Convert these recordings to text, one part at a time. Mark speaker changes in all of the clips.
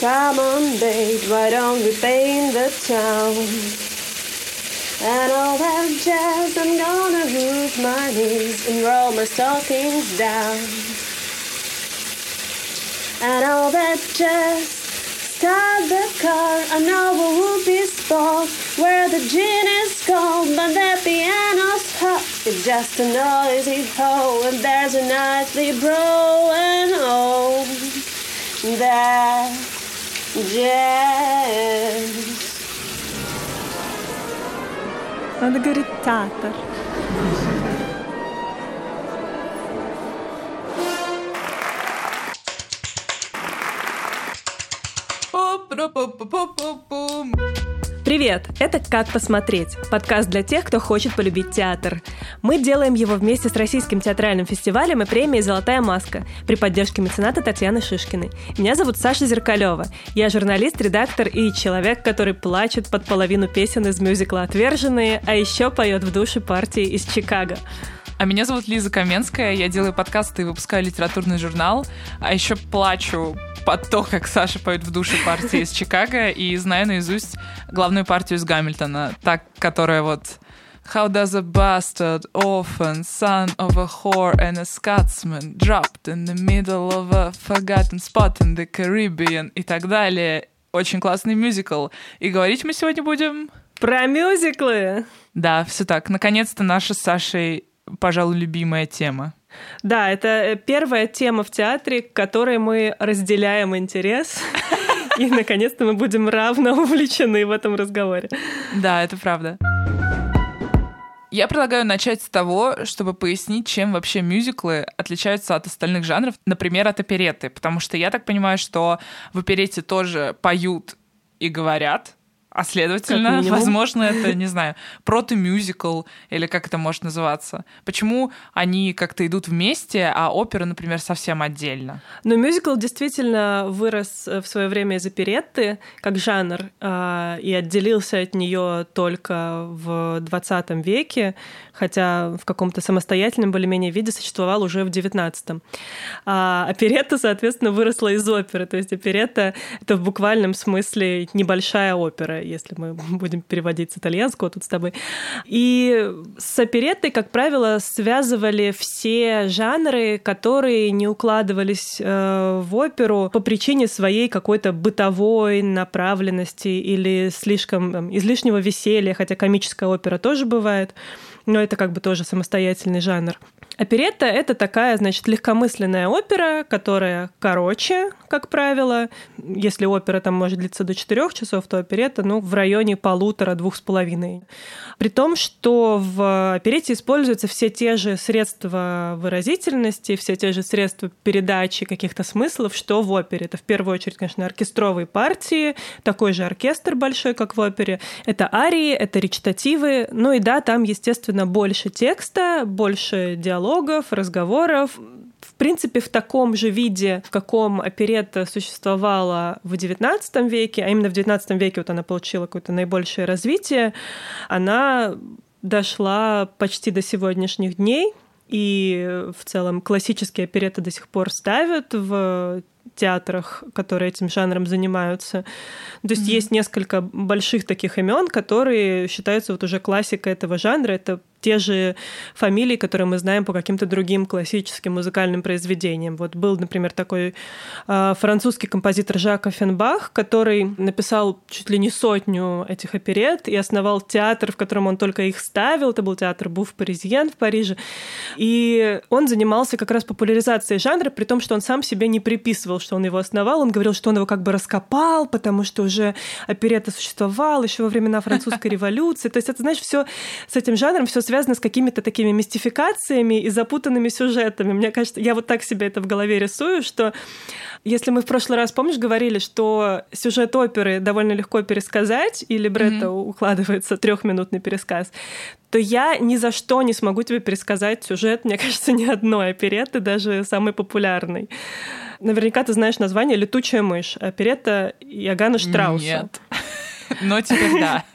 Speaker 1: Come on, babe, why don't we paint the town? And all that jazz, I'm gonna move my knees and roll my stockings down. And all that jazz, start the car. I know a whoopee spot where the gin is cold, but the piano's hot. It's just a noisy hole, and there's a nightly bro and oh, that jazz.
Speaker 2: Надо говорить театр.
Speaker 3: Пу-пу-пу-пу-пу-пум.
Speaker 2: Привет! Это «Как посмотреть» – подкаст для тех, кто хочет полюбить театр. Мы делаем его вместе с Российским театральным фестивалем и премией «Золотая маска» при поддержке мецената Татьяны Шишкиной. Меня зовут Саша Зеркалева. Я журналист, редактор и человек, который плачет под половину песен из мюзикла «Отверженные», а еще поет в душе партии из Чикаго.
Speaker 3: А меня зовут Лиза Каменская, я делаю подкасты и выпускаю литературный журнал, а еще плачу под то, как Саша поет в душе партии из Чикаго, и знаю наизусть главную партию из Гамильтона, так, которая вот How does a bastard, orphan, son of a whore and a Scotsman dropped in the middle of a forgotten spot in the Caribbean и так далее. Очень классный мюзикл. И говорить мы сегодня будем...
Speaker 2: Про мюзиклы!
Speaker 3: Да, все так. Наконец-то наша с Сашей пожалуй, любимая тема.
Speaker 2: Да, это э, первая тема в театре, к которой мы разделяем интерес. И, наконец-то, мы будем равно увлечены в этом разговоре.
Speaker 3: Да, это правда. Я предлагаю начать с того, чтобы пояснить, чем вообще мюзиклы отличаются от остальных жанров, например, от опереты, потому что я так понимаю, что в оперете тоже поют и говорят, а следовательно, возможно, это, не знаю, прото-мюзикл или как это может называться. Почему они как-то идут вместе, а опера, например, совсем отдельно?
Speaker 2: Ну, мюзикл действительно вырос в свое время из оперетты как жанр э, и отделился от нее только в 20 веке, хотя в каком-то самостоятельном более-менее виде существовал уже в 19-м. А оперетта, соответственно, выросла из оперы. То есть оперетта — это в буквальном смысле небольшая опера если мы будем переводить с итальянского тут с тобой. И с опереттой, как правило, связывали все жанры, которые не укладывались э, в оперу по причине своей какой-то бытовой направленности или слишком там, излишнего веселья, хотя комическая опера тоже бывает, но это как бы тоже самостоятельный жанр. Оперетта — это такая, значит, легкомысленная опера, которая короче, как правило. Если опера там может длиться до четырех часов, то оперетта, ну, в районе полутора-двух с половиной. При том, что в оперете используются все те же средства выразительности, все те же средства передачи каких-то смыслов, что в опере. Это в первую очередь, конечно, оркестровые партии, такой же оркестр большой, как в опере. Это арии, это речитативы. Ну и да, там, естественно, больше текста, больше диалога, диалогов, разговоров. В принципе, в таком же виде, в каком оперетта существовала в XIX веке, а именно в XIX веке вот она получила какое-то наибольшее развитие, она дошла почти до сегодняшних дней. И в целом классические опереты до сих пор ставят в театрах, которые этим жанром занимаются. То есть mm-hmm. есть несколько больших таких имен, которые считаются вот уже классикой этого жанра. Это те же фамилии, которые мы знаем по каким-то другим классическим музыкальным произведениям. Вот был, например, такой э, французский композитор Жак Оффенбах, который написал чуть ли не сотню этих оперет и основал театр, в котором он только их ставил. Это был театр Буф Паризьен в Париже. И он занимался как раз популяризацией жанра, при том, что он сам себе не приписывал, что он его основал. Он говорил, что он его как бы раскопал, потому что уже оперета существовал еще во времена французской революции. То есть это, знаешь, все с этим жанром все связано с какими-то такими мистификациями и запутанными сюжетами. Мне кажется, я вот так себе это в голове рисую, что если мы в прошлый раз, помнишь, говорили, что сюжет оперы довольно легко пересказать, и либретто mm-hmm. укладывается трехминутный пересказ, то я ни за что не смогу тебе пересказать сюжет, мне кажется, ни одной оперетты, даже самой популярной. Наверняка ты знаешь название «Летучая мышь», оперетта Ягана Штрауса.
Speaker 3: Нет, но теперь да.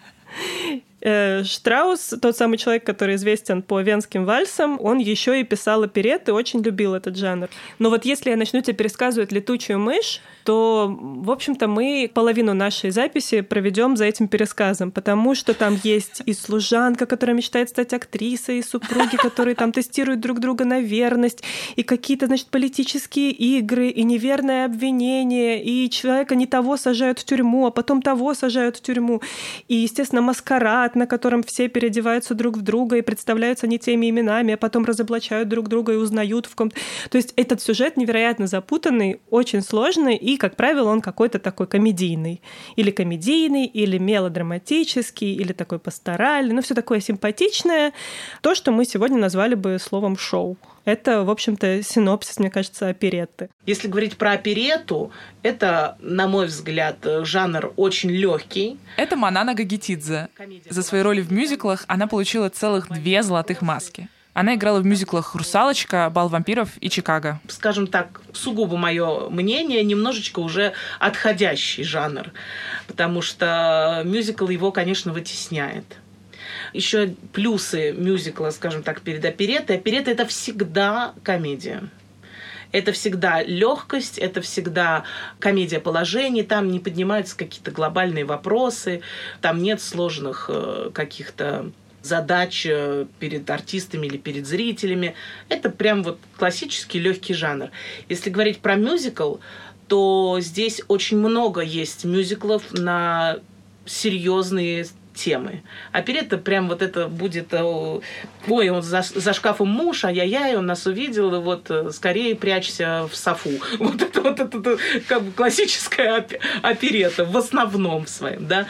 Speaker 2: Э, Штраус, тот самый человек, который известен по венским вальсам, он еще и писал опереты, очень любил этот жанр. Но вот если я начну тебе пересказывать «Летучую мышь», что, в общем-то, мы половину нашей записи проведем за этим пересказом, потому что там есть и служанка, которая мечтает стать актрисой, и супруги, которые там тестируют друг друга на верность, и какие-то, значит, политические игры, и неверное обвинение, и человека не того сажают в тюрьму, а потом того сажают в тюрьму. И, естественно, маскарад, на котором все переодеваются друг в друга и представляются не теми именами, а потом разоблачают друг друга и узнают в ком -то. То есть этот сюжет невероятно запутанный, очень сложный, и, как правило, он какой-то такой комедийный. Или комедийный, или мелодраматический, или такой пасторальный, ну, все такое симпатичное. То, что мы сегодня назвали бы словом «шоу». Это, в общем-то, синопсис, мне кажется, оперетты.
Speaker 4: Если говорить про оперету, это, на мой взгляд, жанр очень легкий.
Speaker 3: Это Манана Гагитидзе. За свои роли в мюзиклах она получила целых две золотых маски. Она играла в мюзиклах «Русалочка», «Бал вампиров» и «Чикаго».
Speaker 4: Скажем так, сугубо мое мнение, немножечко уже отходящий жанр, потому что мюзикл его, конечно, вытесняет еще плюсы мюзикла, скажем так, перед оперетой. Оперета это всегда комедия. Это всегда легкость, это всегда комедия положений, там не поднимаются какие-то глобальные вопросы, там нет сложных э, каких-то задач перед артистами или перед зрителями. Это прям вот классический легкий жанр. Если говорить про мюзикл, то здесь очень много есть мюзиклов на серьезные темы. Оперетта прям вот это будет, э, ой, он за, за шкафом муж, ай-яй-яй, он нас увидел, и вот э, скорее прячься в софу. Вот это вот это, это как бы классическая оперета в основном своем, да.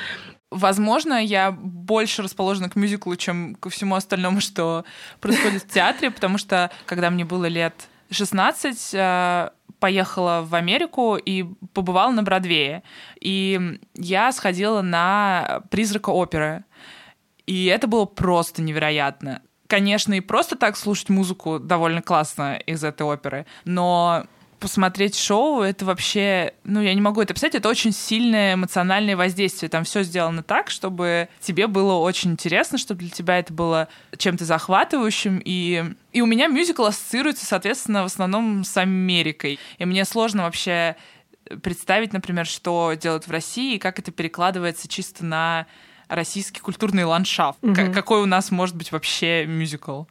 Speaker 3: Возможно, я больше расположена к мюзиклу, чем ко всему остальному, что происходит в театре, потому что, когда мне было лет 16, э, поехала в Америку и побывала на Бродвее. И я сходила на «Призрака оперы». И это было просто невероятно. Конечно, и просто так слушать музыку довольно классно из этой оперы, но посмотреть шоу, это вообще, ну, я не могу это описать, это очень сильное эмоциональное воздействие. Там все сделано так, чтобы тебе было очень интересно, чтобы для тебя это было чем-то захватывающим. И, и у меня мюзикл ассоциируется, соответственно, в основном с Америкой. И мне сложно вообще представить, например, что делают в России и как это перекладывается чисто на российский культурный ландшафт. Угу. Какой у нас может быть вообще мюзикл?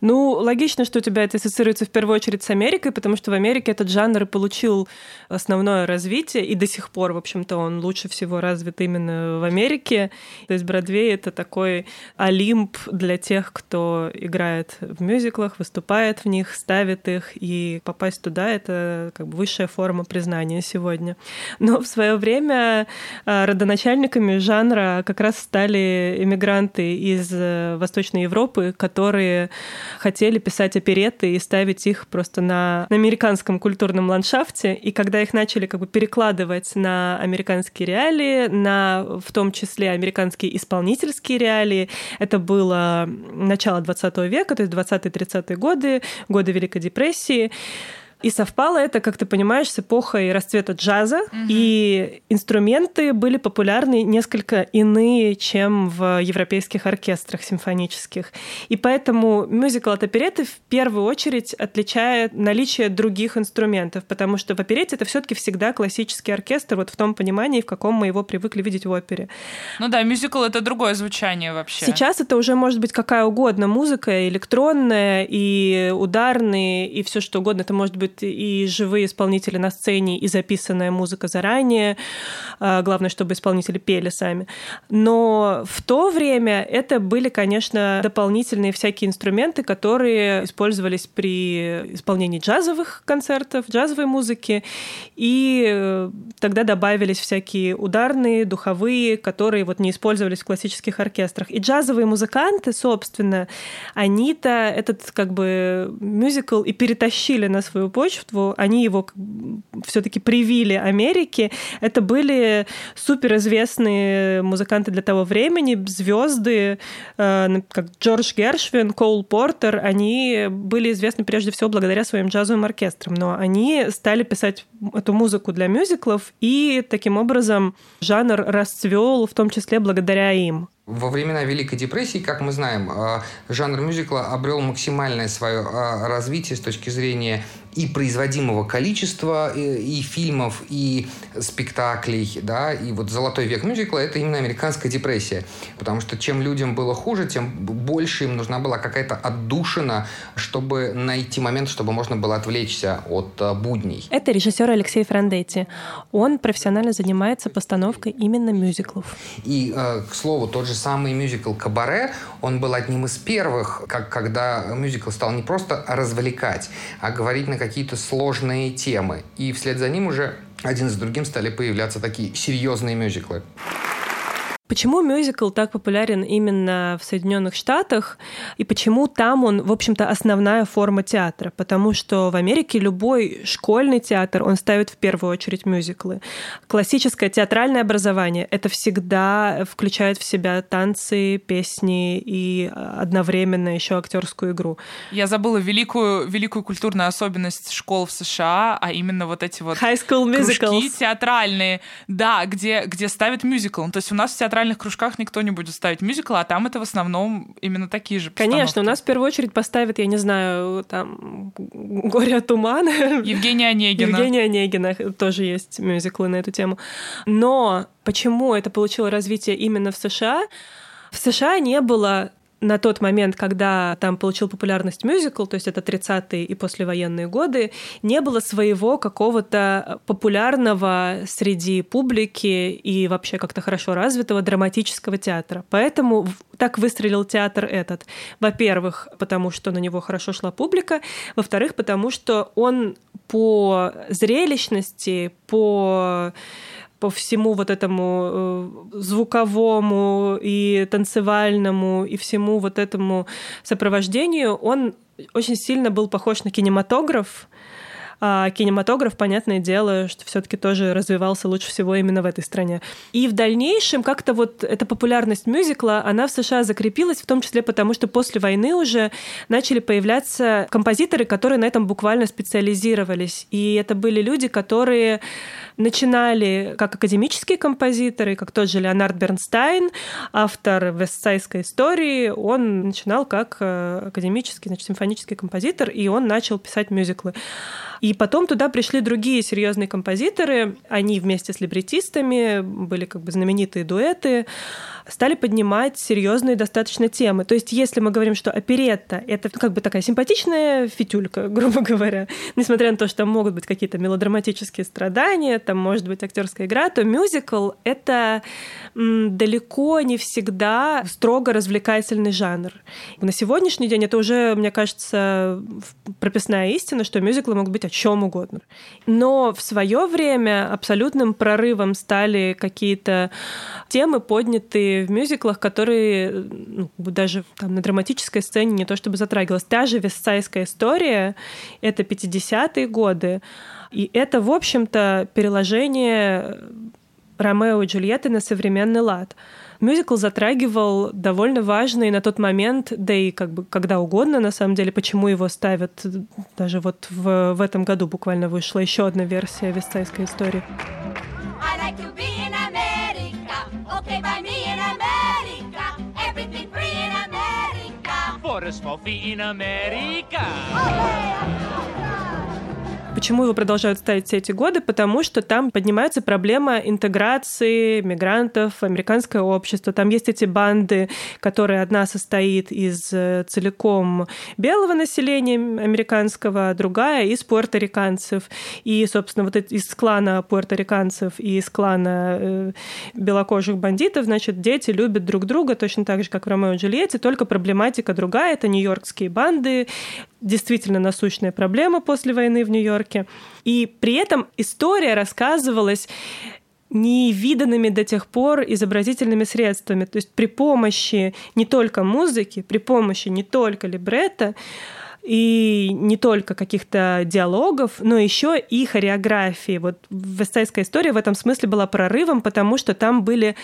Speaker 2: Ну, логично, что у тебя это ассоциируется в первую очередь с Америкой, потому что в Америке этот жанр получил основное развитие, и до сих пор, в общем-то, он лучше всего развит именно в Америке. То есть Бродвей — это такой олимп для тех, кто играет в мюзиклах, выступает в них, ставит их, и попасть туда — это как бы высшая форма признания сегодня. Но в свое время а, родоначальниками жанра как раз стали иммигранты из э, Восточной Европы, которые хотели писать опереты и ставить их просто на, на американском культурном ландшафте. И когда их начали как бы перекладывать на американские реалии, на в том числе американские исполнительские реалии, это было начало 20 века, то есть 20-30-е годы, годы Великой депрессии, и совпало это, как ты понимаешь, с эпохой расцвета джаза, угу. и инструменты были популярны несколько иные, чем в европейских оркестрах симфонических. И поэтому мюзикл от опереты в первую очередь отличает наличие других инструментов, потому что в оперете это все таки всегда классический оркестр, вот в том понимании, в каком мы его привыкли видеть в опере.
Speaker 3: Ну да, мюзикл — это другое звучание вообще.
Speaker 2: Сейчас это уже может быть какая угодно музыка, электронная, и ударные, и все что угодно. Это может быть будет и живые исполнители на сцене, и записанная музыка заранее. А, главное, чтобы исполнители пели сами. Но в то время это были, конечно, дополнительные всякие инструменты, которые использовались при исполнении джазовых концертов, джазовой музыки. И э, тогда добавились всякие ударные, духовые, которые вот не использовались в классических оркестрах. И джазовые музыканты, собственно, они-то этот как бы мюзикл и перетащили на свою почву, они его все-таки привили Америке. Это были суперизвестные музыканты для того времени, звезды, э, как Джордж Гершвин, Коул Портер. Они были известны прежде всего благодаря своим джазовым оркестрам, но они стали писать эту музыку для мюзиклов, и таким образом жанр расцвел, в том числе благодаря им.
Speaker 5: Во времена Великой депрессии, как мы знаем, э, жанр мюзикла обрел максимальное свое э, развитие с точки зрения и производимого количества и, и фильмов, и спектаклей, да, и вот золотой век мюзикла – это именно американская депрессия, потому что чем людям было хуже, тем больше им нужна была какая-то отдушина, чтобы найти момент, чтобы можно было отвлечься от uh, будней.
Speaker 2: Это режиссер Алексей Франдетти. Он профессионально занимается постановкой именно мюзиклов.
Speaker 5: И, к слову, тот же самый мюзикл «Кабаре», он был одним из первых, как, когда мюзикл стал не просто развлекать, а говорить на какие-то сложные темы. И вслед за ним уже один за другим стали появляться такие серьезные мюзиклы.
Speaker 2: Почему мюзикл так популярен именно в Соединенных Штатах и почему там он, в общем-то, основная форма театра? Потому что в Америке любой школьный театр, он ставит в первую очередь мюзиклы. Классическое театральное образование — это всегда включает в себя танцы, песни и одновременно еще актерскую игру.
Speaker 3: Я забыла великую, великую культурную особенность школ в США, а именно вот эти вот
Speaker 2: High school
Speaker 3: кружки театральные, да, где, где ставят мюзикл. То есть у нас в театральных кружках никто не будет ставить мюзикл, а там это в основном именно такие же
Speaker 2: постановки. Конечно, у нас в первую очередь поставят, я не знаю, там «Горе от тумана».
Speaker 3: Евгения Онегина.
Speaker 2: Евгения Онегина. Тоже есть мюзиклы на эту тему. Но почему это получило развитие именно в США? В США не было на тот момент, когда там получил популярность мюзикл, то есть это 30-е и послевоенные годы, не было своего какого-то популярного среди публики и вообще как-то хорошо развитого драматического театра. Поэтому так выстрелил театр этот. Во-первых, потому что на него хорошо шла публика, во-вторых, потому что он по зрелищности, по по всему вот этому э, звуковому и танцевальному и всему вот этому сопровождению, он очень сильно был похож на кинематограф, а кинематограф, понятное дело, что все-таки тоже развивался лучше всего именно в этой стране. И в дальнейшем как-то вот эта популярность мюзикла, она в США закрепилась, в том числе потому, что после войны уже начали появляться композиторы, которые на этом буквально специализировались. И это были люди, которые начинали как академические композиторы, как тот же Леонард Бернстайн, автор «Вестсайской истории». Он начинал как э, академический, значит, симфонический композитор, и он начал писать мюзиклы. И потом туда пришли другие серьезные композиторы. Они вместе с либретистами были как бы знаменитые дуэты стали поднимать серьезные достаточно темы. То есть, если мы говорим, что оперетта — это как бы такая симпатичная фитюлька, грубо говоря, несмотря на то, что там могут быть какие-то мелодраматические страдания, там может быть актерская игра, то мюзикл — это далеко не всегда строго развлекательный жанр. На сегодняшний день это уже, мне кажется, прописная истина, что мюзиклы могут быть о чем угодно. Но в свое время абсолютным прорывом стали какие-то темы, поднятые в мюзиклах, которые ну, даже там, на драматической сцене не то чтобы затрагивалась. Та же «Вестсайская история» — это 50-е годы. И это, в общем-то, переложение Ромео и Джульетты на современный лад. Мюзикл затрагивал довольно важные на тот момент, да и как бы когда угодно, на самом деле, почему его ставят. Даже вот в, в этом году буквально вышла еще одна версия «Вестсайской истории». For a small fee in America. Почему его продолжают ставить все эти годы? Потому что там поднимается проблема интеграции мигрантов в американское общество. Там есть эти банды, которые одна состоит из э, целиком белого населения американского, а другая из пуэрториканцев. И, собственно, вот из клана пуэрториканцев и из клана э, белокожих бандитов, значит, дети любят друг друга точно так же, как в Ромео и Джульетте, только проблематика другая. Это нью-йоркские банды, действительно насущная проблема после войны в Нью-Йорке. И при этом история рассказывалась невиданными до тех пор изобразительными средствами. То есть при помощи не только музыки, при помощи не только либретто, и не только каких-то диалогов, но еще и хореографии. Вот Вестсайская история в этом смысле была прорывом, потому что там были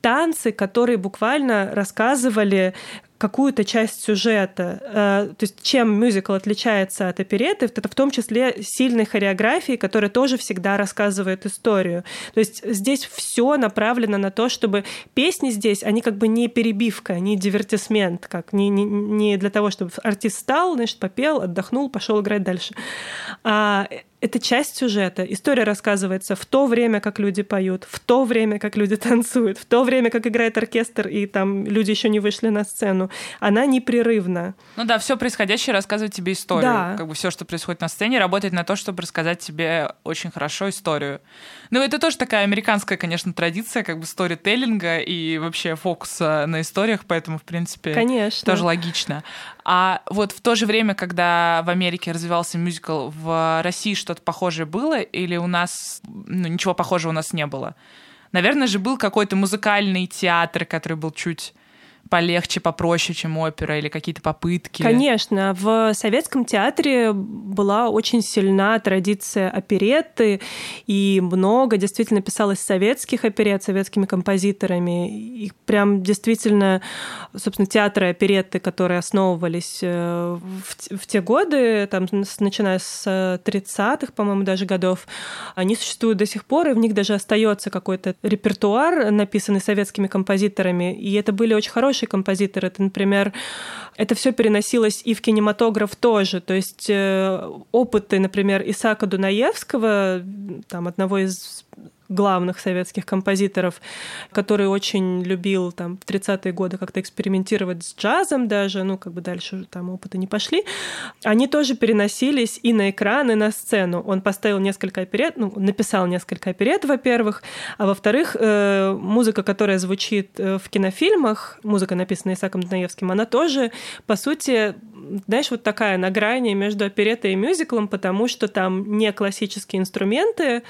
Speaker 2: танцы, которые буквально рассказывали какую-то часть сюжета. Э, то есть чем мюзикл отличается от опереты, это в том числе сильной хореографии, которая тоже всегда рассказывает историю. То есть здесь все направлено на то, чтобы песни здесь, они как бы не перебивка, не дивертисмент, как не, не, не для того, чтобы артист стал, значит, попел, отдохнул, пошел играть дальше. А это часть сюжета. История рассказывается в то время, как люди поют, в то время, как люди танцуют, в то время, как играет оркестр, и там люди еще не вышли на сцену. Она непрерывна.
Speaker 3: Ну да, все происходящее рассказывает тебе историю.
Speaker 2: Да.
Speaker 3: Как бы все, что происходит на сцене, работает на то, чтобы рассказать тебе очень хорошо историю. Ну, это тоже такая американская, конечно, традиция, как бы сторителлинга и вообще фокуса на историях, поэтому, в принципе,
Speaker 2: Конечно.
Speaker 3: тоже логично. А вот в то же время, когда в Америке развивался мюзикл, в России что-то похожее было или у нас ну, ничего похожего у нас не было? Наверное же был какой-то музыкальный театр, который был чуть полегче, попроще, чем опера или какие-то попытки?
Speaker 2: Конечно. В советском театре была очень сильна традиция оперетты, и много действительно писалось советских оперет советскими композиторами. И прям действительно, собственно, театры оперетты, которые основывались э, в, в те годы, там, начиная с 30-х, по-моему, даже годов, они существуют до сих пор, и в них даже остается какой-то репертуар, написанный советскими композиторами. И это были очень хорошие хороший композитор. Это, например, это все переносилось и в кинематограф тоже. То есть э, опыты, например, Исаака Дунаевского, там, одного из главных советских композиторов, который очень любил там в 30-е годы как-то экспериментировать с джазом даже, ну, как бы дальше там опыты не пошли, они тоже переносились и на экран, и на сцену. Он поставил несколько оперет, ну, написал несколько оперет, во-первых, а во-вторых, э, музыка, которая звучит э, в кинофильмах, музыка, написанная Исаком Днаевским, она тоже, по сути, знаешь, вот такая на грани между оперетой и мюзиклом, потому что там не классические инструменты,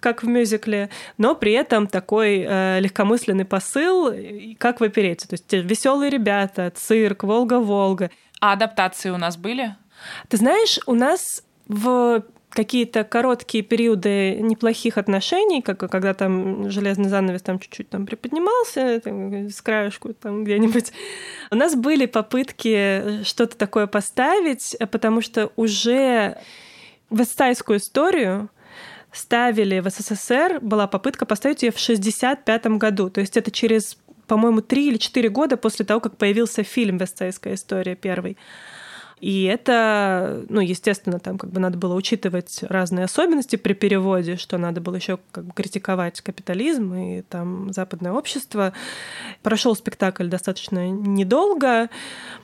Speaker 2: как в мюзикле, но при этом такой э, легкомысленный посыл, как в оперете. То есть веселые ребята, цирк, Волга-Волга.
Speaker 3: А адаптации у нас были?
Speaker 2: Ты знаешь, у нас в какие-то короткие периоды неплохих отношений, как когда там железный занавес там чуть-чуть там приподнимался, там, с краешку там где-нибудь. У нас были попытки что-то такое поставить, потому что уже вестайскую историю ставили в СССР, была попытка поставить ее в 1965 году. То есть это через, по-моему, три или четыре года после того, как появился фильм «Вестсайская история» первый. И это, ну, естественно, там как бы надо было учитывать разные особенности при переводе, что надо было еще как бы критиковать капитализм и там западное общество. Прошел спектакль достаточно недолго,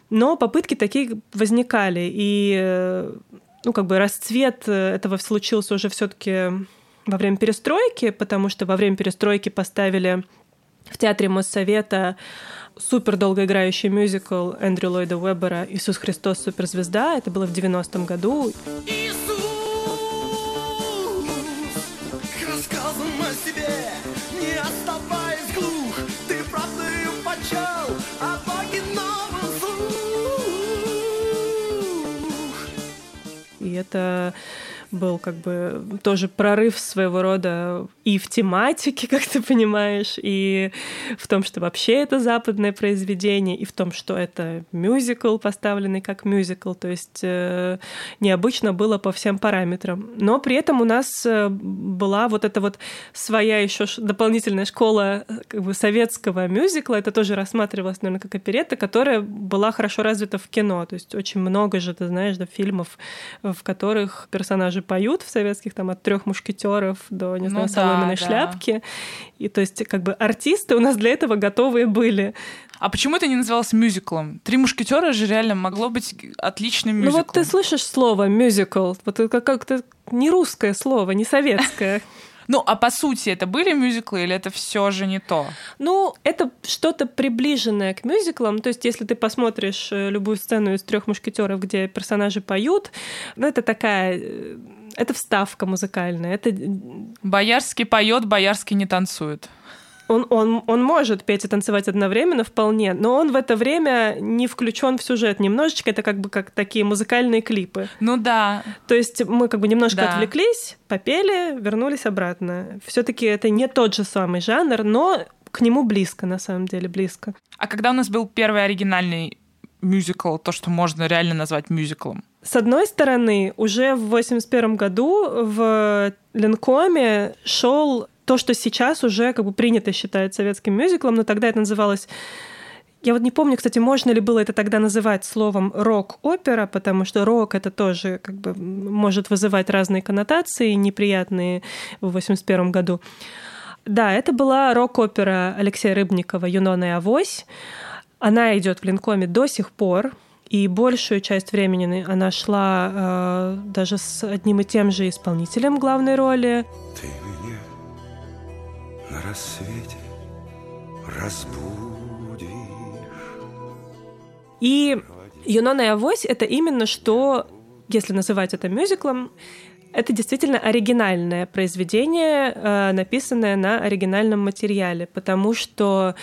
Speaker 2: но попытки такие возникали. И ну, как бы расцвет этого случился уже все-таки во время перестройки, потому что во время перестройки поставили в театре Моссовета супер долгоиграющий мюзикл Эндрю Ллойда Уэббера «Иисус Христос. Суперзвезда». Это было в 90-м году. А. И это был как бы тоже прорыв своего рода и в тематике, как ты понимаешь, и в том, что вообще это западное произведение, и в том, что это мюзикл, поставленный как мюзикл, то есть э, необычно было по всем параметрам. Но при этом у нас э, была вот эта вот своя еще дополнительная школа э, как бы советского мюзикла, это тоже рассматривалось, наверное, как оперетта, которая была хорошо развита в кино, то есть очень много же, ты знаешь, да, фильмов, в которых персонажи поют в советских, там, от трех мушкетеров до, не знаю, ну, соломенной да, шляпки. Да. И то есть, как бы, артисты у нас для этого готовые были.
Speaker 3: А почему это не называлось мюзиклом? Три мушкетера же реально могло быть отличным мюзиклом.
Speaker 2: Ну вот ты слышишь слово мюзикл, вот это как-то не русское слово, не советское.
Speaker 3: Ну, а по сути, это были мюзиклы или это все же не то?
Speaker 2: Ну, это что-то приближенное к мюзиклам. То есть, если ты посмотришь э, любую сцену из трех мушкетеров, где персонажи поют, ну, это такая э, это вставка музыкальная. Это...
Speaker 3: Боярский поет, Боярский не танцует.
Speaker 2: Он, он, он может петь и танцевать одновременно вполне, но он в это время не включен в сюжет немножечко. Это как бы как такие музыкальные клипы.
Speaker 3: Ну да.
Speaker 2: То есть мы как бы немножко да. отвлеклись, попели, вернулись обратно. Все-таки это не тот же самый жанр, но к нему близко, на самом деле, близко.
Speaker 3: А когда у нас был первый оригинальный мюзикл, то, что можно реально назвать мюзиклом?
Speaker 2: С одной стороны, уже в 81 году в Ленкоме шел то, что сейчас уже как бы принято считать советским мюзиклом, но тогда это называлось я вот не помню, кстати, можно ли было это тогда называть словом рок-опера, потому что рок это тоже как бы может вызывать разные коннотации неприятные в 81 году. Да, это была рок-опера Алексея Рыбникова «Юнона и Авось». Она идет в Линкоме до сих пор, и большую часть времени она шла э, даже с одним и тем же исполнителем главной роли. Ты меня на рассвете разбудишь. И «Юнона и Авось» — это именно что, если называть это мюзиклом, это действительно оригинальное произведение, э, написанное на оригинальном материале, потому что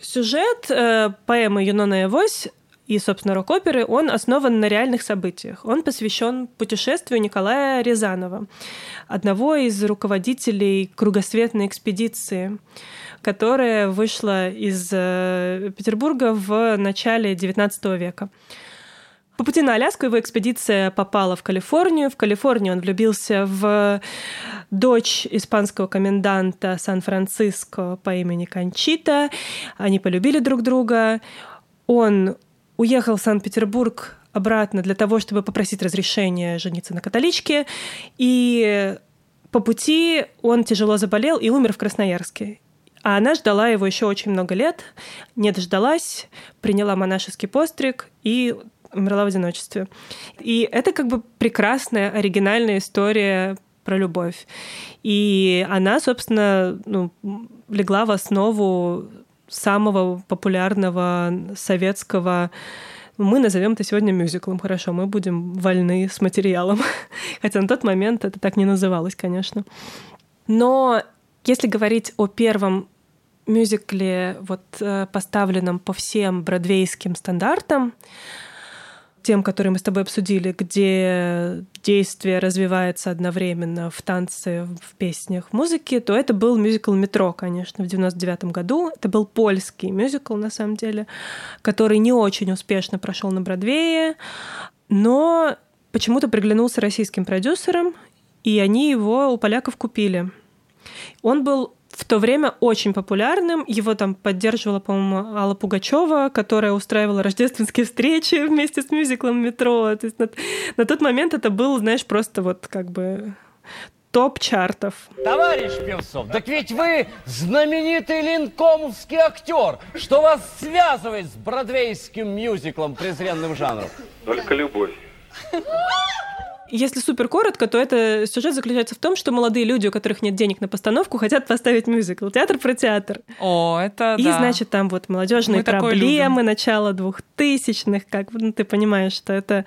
Speaker 2: сюжет э, поэмы «Юнона и Авось» и, собственно, рок-оперы, он основан на реальных событиях. Он посвящен путешествию Николая Рязанова, одного из руководителей кругосветной экспедиции, которая вышла из э, Петербурга в начале XIX века. По пути на Аляску его экспедиция попала в Калифорнию. В Калифорнии он влюбился в дочь испанского коменданта Сан-Франциско по имени Кончита. Они полюбили друг друга. Он уехал в Санкт-Петербург обратно для того, чтобы попросить разрешения жениться на католичке. И по пути он тяжело заболел и умер в Красноярске. А она ждала его еще очень много лет, не дождалась, приняла монашеский постриг и умерла в одиночестве. И это как бы прекрасная, оригинальная история про любовь. И она, собственно, ну, легла в основу самого популярного советского мы назовем это сегодня мюзиклом, хорошо, мы будем вольны с материалом. Хотя на тот момент это так не называлось, конечно. Но если говорить о первом мюзикле, вот э, поставленном по всем бродвейским стандартам, тем, которые мы с тобой обсудили, где действие развивается одновременно в танце, в песнях, в музыке, то это был мюзикл «Метро», конечно, в 99 году. Это был польский мюзикл, на самом деле, который не очень успешно прошел на Бродвее, но почему-то приглянулся российским продюсерам, и они его у поляков купили. Он был в то время очень популярным. Его там поддерживала, по-моему, Алла Пугачева, которая устраивала рождественские встречи вместе с мюзиклом «Метро». То есть на, на тот момент это был, знаешь, просто вот как бы топ чартов.
Speaker 6: Товарищ Певцов, так ведь вы знаменитый линкомовский актер. Что вас связывает с бродвейским мюзиклом, презренным жанром?
Speaker 7: Только любовь.
Speaker 2: Если супер коротко, то это сюжет заключается в том, что молодые люди, у которых нет денег на постановку, хотят поставить мюзикл. Театр про театр.
Speaker 3: О, это
Speaker 2: И,
Speaker 3: да.
Speaker 2: значит, там вот молодежные
Speaker 3: Мы
Speaker 2: проблемы начала двухтысячных, как ну, ты понимаешь, что это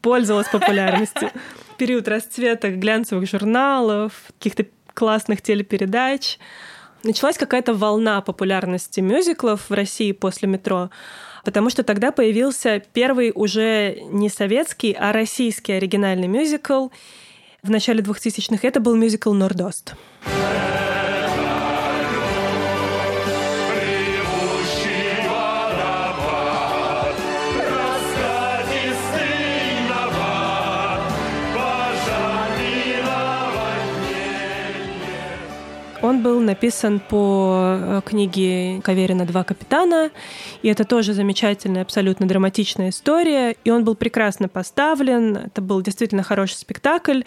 Speaker 2: пользовалось популярностью. Период расцвета глянцевых журналов, каких-то классных телепередач. Началась какая-то волна популярности мюзиклов в России после метро потому что тогда появился первый уже не советский, а российский оригинальный мюзикл в начале 2000-х. Это был мюзикл «Нордост». Он был написан по э, книге Каверина «Два капитана», и это тоже замечательная, абсолютно драматичная история, и он был прекрасно поставлен, это был действительно хороший спектакль.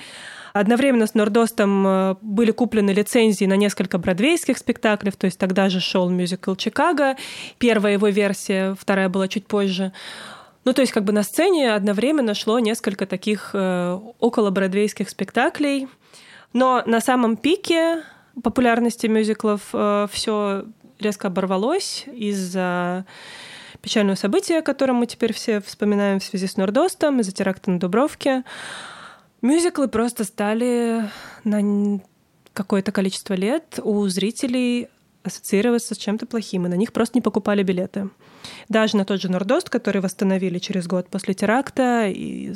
Speaker 2: Одновременно с Нордостом э, были куплены лицензии на несколько бродвейских спектаклей, то есть тогда же шел мюзикл «Чикаго», первая его версия, вторая была чуть позже. Ну, то есть как бы на сцене одновременно шло несколько таких э, около бродвейских спектаклей. Но на самом пике популярности мюзиклов э, все резко оборвалось из-за печального события, о котором мы теперь все вспоминаем в связи с Нордостом, из-за теракта на Дубровке. Мюзиклы просто стали на какое-то количество лет у зрителей ассоциироваться с чем-то плохим, и на них просто не покупали билеты. Даже на тот же Нордост, который восстановили через год после теракта, и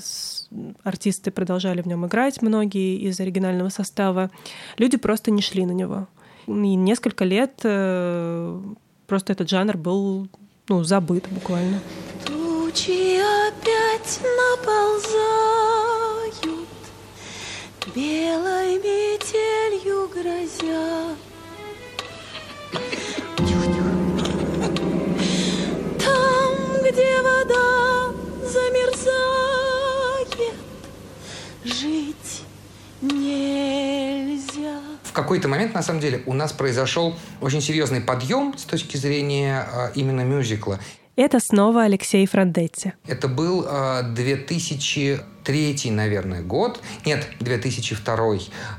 Speaker 2: артисты продолжали в нем играть, многие из оригинального состава, люди просто не шли на него. И несколько лет э, просто этот жанр был ну, забыт буквально.
Speaker 8: Ту
Speaker 7: Тучи опять наползают, Белой метелью грозя. Жить нельзя.
Speaker 5: В какой-то момент, на самом деле, у нас произошел очень серьезный подъем с точки зрения э, именно мюзикла.
Speaker 2: Это снова Алексей Франдетти.
Speaker 5: Это был э, 2003, наверное, год. Нет, 2002,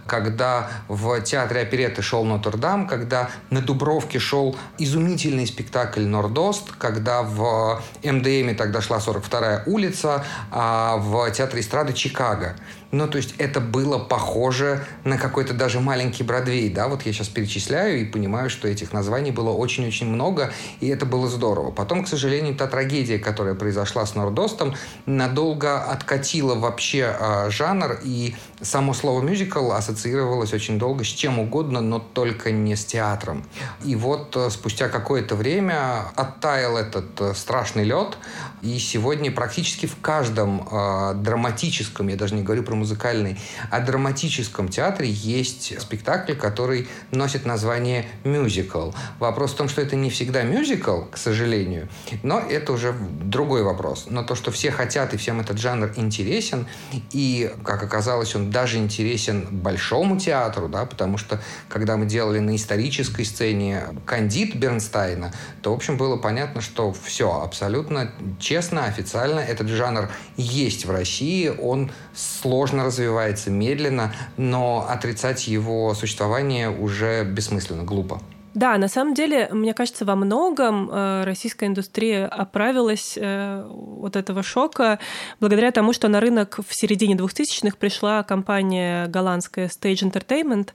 Speaker 5: когда в театре оперетты шел Нотр-Дам, когда на Дубровке шел изумительный спектакль «Нордост», когда в МДМе тогда шла 42-я улица, а в театре эстрады «Чикаго». Ну, то есть это было похоже на какой-то даже маленький Бродвей, да, вот я сейчас перечисляю и понимаю, что этих названий было очень-очень много, и это было здорово. Потом, к сожалению, та трагедия, которая произошла с Нордостом, надолго откатила вообще э, жанр, и само слово мюзикл ассоциировалось очень долго с чем угодно, но только не с театром. И вот э, спустя какое-то время оттаял этот э, страшный лед, и сегодня практически в каждом э, драматическом, я даже не говорю про музыкальный, а драматическом театре есть спектакль, который носит название мюзикл. Вопрос в том, что это не всегда мюзикл, к сожалению, но это уже другой вопрос. Но то, что все хотят и всем этот жанр интересен, и, как оказалось, он даже интересен большому театру, да, потому что когда мы делали на исторической сцене «Кандид» Бернстайна, то, в общем, было понятно, что все абсолютно честно, официально этот жанр есть в России, он сложно развивается, медленно, но отрицать его существование уже бессмысленно, глупо.
Speaker 2: Да, на самом деле, мне кажется, во многом э, российская индустрия оправилась э, от этого шока благодаря тому, что на рынок в середине 2000-х пришла компания голландская Stage Entertainment.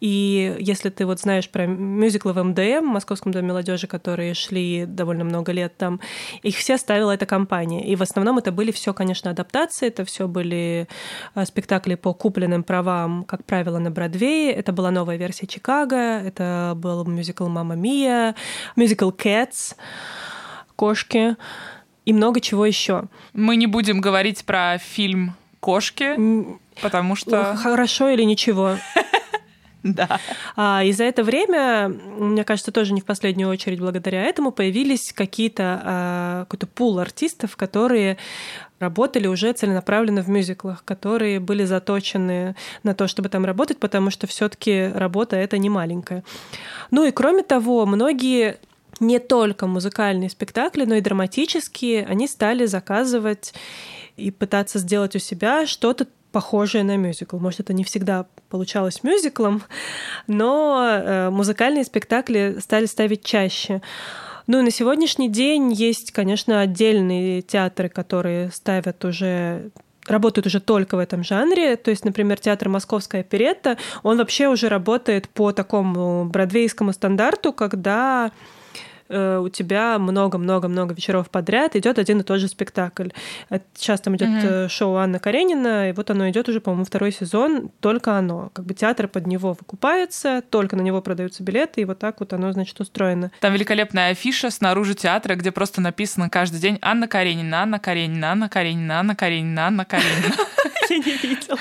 Speaker 2: И если ты вот знаешь про мюзиклы в МДМ, Московском доме молодежи, которые шли довольно много лет там, их все ставила эта компания. И в основном это были все, конечно, адаптации, это все были э, спектакли по купленным правам, как правило, на Бродвее. Это была новая версия Чикаго, это был мюзикл «Мама Мия», мюзикл «Cats», «Кошки» и много чего еще.
Speaker 3: Мы не будем говорить про фильм «Кошки», потому что...
Speaker 2: Хорошо или ничего.
Speaker 3: Да.
Speaker 2: А, и за это время, мне кажется, тоже не в последнюю очередь благодаря этому появились какие-то а, какой-то пул артистов, которые работали уже целенаправленно в мюзиклах, которые были заточены на то, чтобы там работать, потому что все-таки работа это не маленькая. Ну и кроме того, многие не только музыкальные спектакли, но и драматические, они стали заказывать и пытаться сделать у себя что-то похожее на мюзикл. Может, это не всегда получалось мюзиклом, но э, музыкальные спектакли стали ставить чаще. Ну и на сегодняшний день есть, конечно, отдельные театры, которые ставят уже работают уже только в этом жанре. То есть, например, театр «Московская оперетта», он вообще уже работает по такому бродвейскому стандарту, когда Э, у тебя много-много-много вечеров подряд идет один и тот же спектакль. Сейчас там идет mm-hmm. шоу Анна Каренина, и вот оно идет уже, по-моему, второй сезон, только оно. Как бы театр под него выкупается, только на него продаются билеты, и вот так вот оно, значит, устроено.
Speaker 3: Там великолепная афиша снаружи театра, где просто написано каждый день Анна Каренина, Анна Каренина, Анна Каренина, Анна Каренина, Анна Каренина.
Speaker 2: Я не видела.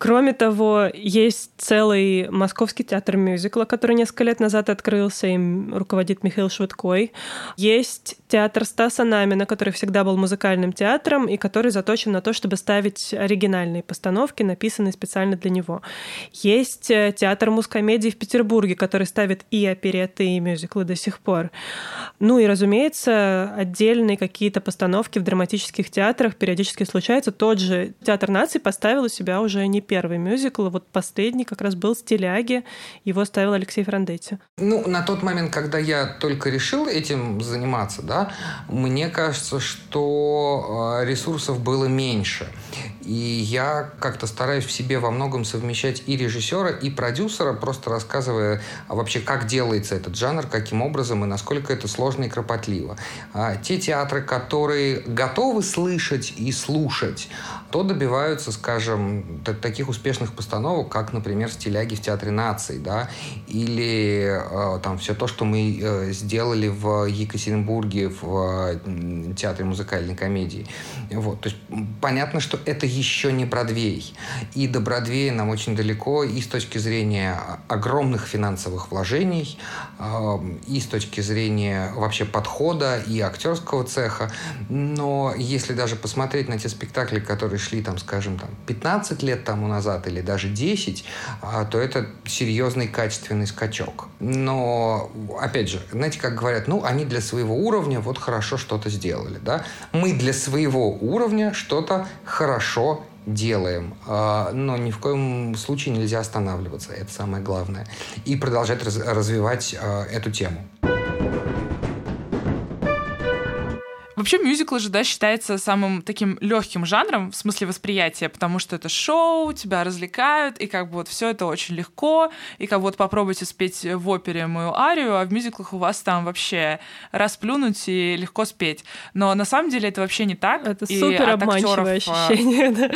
Speaker 2: Кроме того, есть целый московский театр мюзикла, который несколько лет назад открылся, им руководит Михаил Швыдкой. Есть театр Стаса Намина, который всегда был музыкальным театром и который заточен на то, чтобы ставить оригинальные постановки, написанные специально для него. Есть э, театр мускомедии в Петербурге, который ставит и опереты, и мюзиклы до сих пор. Ну и, разумеется, отдельные какие-то постановки в драматических театрах периодически случаются. Тот же Театр наций поставил у себя уже не первый мюзикл, вот последний как раз был «Стиляги», его ставил Алексей Франдетти.
Speaker 5: Ну, на тот момент, когда я только решил этим заниматься, да, мне кажется, что э, ресурсов было меньше. И я как-то стараюсь в себе во многом совмещать и режиссера, и продюсера, просто рассказывая а вообще, как делается этот жанр, каким образом и насколько это сложно и кропотливо. А те театры, которые готовы слышать и слушать, то добиваются, скажем, таких успешных постановок, как, например, «Стиляги в Театре наций», да, или э, там все то, что мы э, сделали в Екатеринбурге в Театре музыкальной комедии. Вот. То есть понятно, что это еще не Бродвей. И до Бродвея нам очень далеко и с точки зрения огромных финансовых вложений, и с точки зрения вообще подхода и актерского цеха. Но если даже посмотреть на те спектакли, которые шли, там, скажем, там, 15 лет тому назад или даже 10, а, то это серьезный качественный скачок. Но, опять же, знаете, как говорят, ну, они для своего уровня вот хорошо что-то сделали, да? Мы для своего уровня что-то хорошо делаем, а, но ни в коем случае нельзя останавливаться, это самое главное, и продолжать развивать а, эту тему.
Speaker 3: Вообще мюзикл же, да, считается самым таким легким жанром в смысле восприятия, потому что это шоу, тебя развлекают, и как бы вот все это очень легко, и как вот попробуйте спеть в опере мою арию, а в мюзиклах у вас там вообще расплюнуть и легко спеть. Но на самом деле это вообще не так.
Speaker 2: Это супер обманчивое актеров, ощущение, да.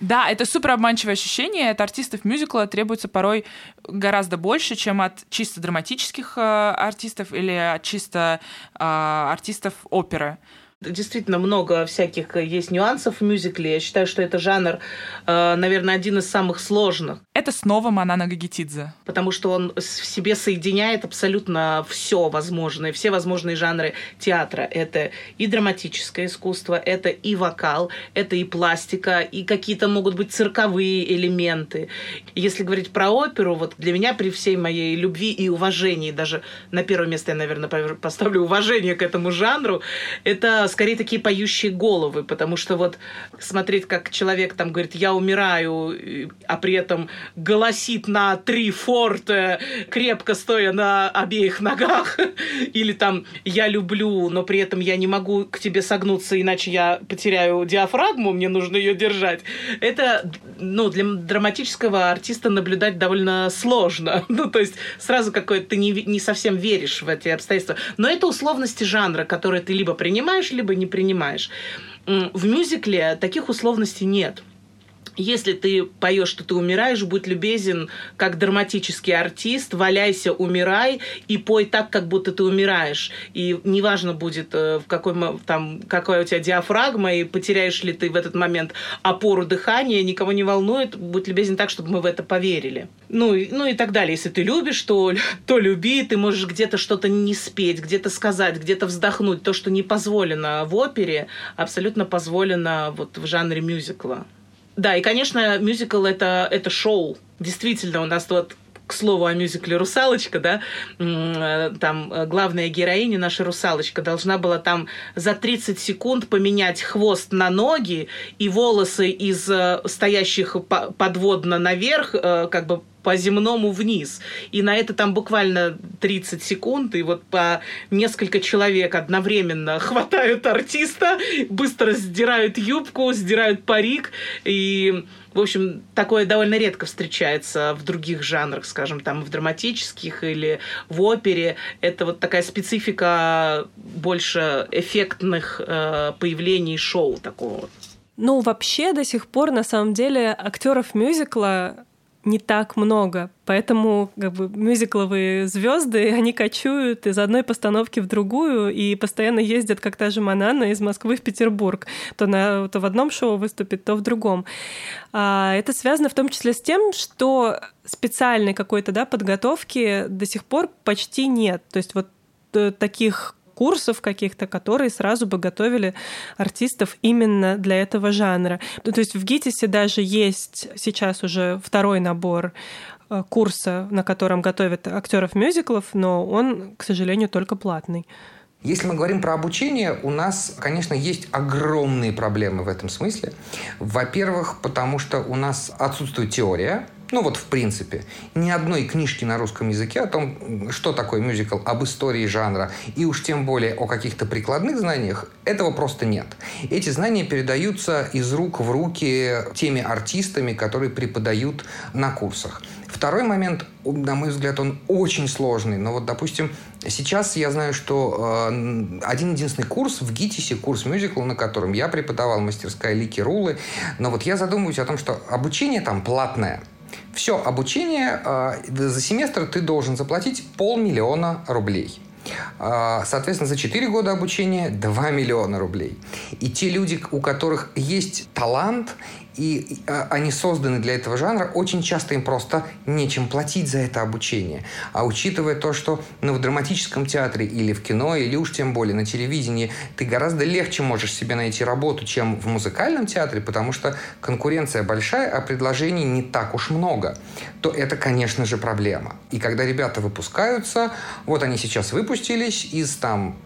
Speaker 3: Да, это супер обманчивое ощущение. От артистов мюзикла требуется порой гораздо больше, чем от чисто драматических э, артистов или от чисто э, артистов оперы.
Speaker 4: Действительно много всяких есть нюансов в мюзикле. Я считаю, что это жанр, э, наверное, один из самых сложных.
Speaker 3: Это снова Манана Гагитидзе.
Speaker 4: Потому что он в себе соединяет абсолютно все возможное, все возможные жанры театра. Это и драматическое искусство, это и вокал, это и пластика, и какие-то могут быть цирковые элементы. Если говорить про оперу, вот для меня при всей моей любви и уважении, даже на первое место я, наверное, поставлю уважение к этому жанру, это скорее такие поющие головы, потому что вот смотреть, как человек там говорит, я умираю, а при этом голосит на три форта, крепко стоя на обеих ногах, или там я люблю, но при этом я не могу к тебе согнуться, иначе я потеряю диафрагму, мне нужно ее держать. Это, ну, для драматического артиста наблюдать довольно сложно. Ну, то есть сразу какое-то ты не, не совсем веришь в эти обстоятельства. Но это условности жанра, которые ты либо принимаешь, либо не принимаешь. В мюзикле таких условностей нет если ты поешь, что ты умираешь, будь любезен, как драматический артист, валяйся, умирай и пой так, как будто ты умираешь. И неважно будет, э, в какой, там, какая у тебя диафрагма, и потеряешь ли ты в этот момент опору дыхания, никого не волнует, будь любезен так, чтобы мы в это поверили. Ну, ну и так далее. Если ты любишь, то, то люби, ты можешь где-то что-то не спеть, где-то сказать, где-то вздохнуть. То, что не позволено в опере, абсолютно позволено вот в жанре мюзикла. Да, и, конечно, мюзикл это, это шоу. Действительно, у нас вот к слову о мюзикле «Русалочка», да, э, там э, главная героиня, наша русалочка, должна была там за 30 секунд поменять хвост на ноги и волосы из э, стоящих подводно наверх, как бы по земному вниз. И на это там буквально 30 секунд, и вот по несколько человек одновременно хватают артиста, быстро сдирают юбку, сдирают парик, и в общем, такое довольно редко встречается в других жанрах, скажем, там в драматических или в опере. Это вот такая специфика больше эффектных э, появлений шоу такого.
Speaker 2: Ну, вообще до сих пор, на самом деле, актеров мюзикла не так много. Поэтому как бы, мюзикловые звезды, они кочуют из одной постановки в другую и постоянно ездят, как та же Манана, из Москвы в Петербург. То, на, то в одном шоу выступит, то в другом. А это связано в том числе с тем, что специальной какой-то да, подготовки до сих пор почти нет. То есть вот э, таких курсов каких-то, которые сразу бы готовили артистов именно для этого жанра. Ну, то есть в ГИТИСе даже есть сейчас уже второй набор э, курса, на котором готовят актеров мюзиклов, но он, к сожалению, только платный.
Speaker 5: Если мы говорим про обучение, у нас, конечно, есть огромные проблемы в этом смысле. Во-первых, потому что у нас отсутствует теория, ну вот в принципе, ни одной книжки на русском языке о том, что такое мюзикл, об истории жанра, и уж тем более о каких-то прикладных знаниях, этого просто нет. Эти знания передаются из рук в руки теми артистами, которые преподают на курсах. Второй момент, на мой взгляд, он очень сложный. Но вот, допустим, сейчас я знаю, что э, один единственный курс в ГИТИСе, курс мюзикла, на котором я преподавал мастерская Лики Рулы, но вот я задумываюсь о том, что обучение там платное – все обучение э, за семестр ты должен заплатить полмиллиона рублей. А, соответственно, за 4 года обучения 2 миллиона рублей. И те люди, у которых есть талант и а, они созданы для этого жанра, очень часто им просто нечем платить за это обучение. А учитывая то, что ну, в драматическом театре или в кино, или уж тем более на телевидении, ты гораздо легче можешь себе найти работу, чем в музыкальном театре, потому что конкуренция большая, а предложений не так уж много, то это, конечно же, проблема. И когда ребята выпускаются, вот они сейчас выпустились из там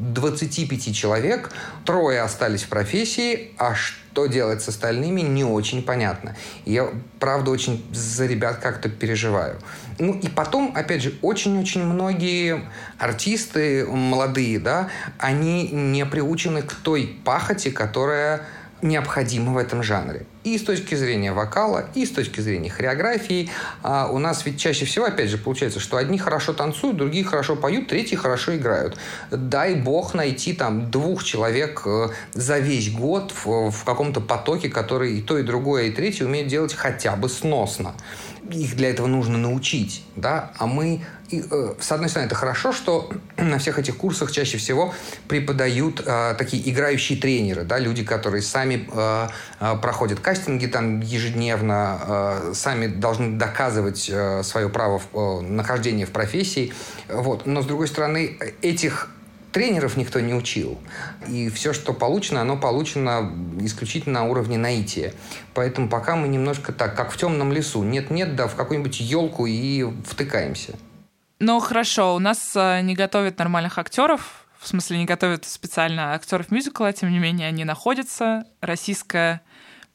Speaker 5: 25 человек, трое остались в профессии, а что делать с остальными, не очень понятно. Я, правда, очень за ребят как-то переживаю. Ну и потом, опять же, очень-очень многие артисты молодые, да, они не приучены к той пахоте, которая необходимо в этом жанре. И с точки зрения вокала, и с точки зрения хореографии. А у нас ведь чаще всего, опять же, получается, что одни хорошо танцуют, другие хорошо поют, третьи хорошо играют. Дай бог найти там двух человек э, за весь год в, в каком-то потоке, который и то, и другое, и третье умеет делать хотя бы сносно их для этого нужно научить, да, а мы, и, э, с одной стороны, это хорошо, что на всех этих курсах чаще всего преподают э, такие играющие тренеры, да, люди, которые сами э, э, проходят кастинги там ежедневно, э, сами должны доказывать э, свое право в, э, нахождения в профессии, вот, но с другой стороны, этих тренеров никто не учил. И все, что получено, оно получено исключительно на уровне наития. Поэтому пока мы немножко так, как в темном лесу. Нет-нет, да в какую-нибудь елку и втыкаемся.
Speaker 3: Ну, хорошо, у нас э, не готовят нормальных актеров, в смысле не готовят специально актеров мюзикла, тем не менее они находятся. Российская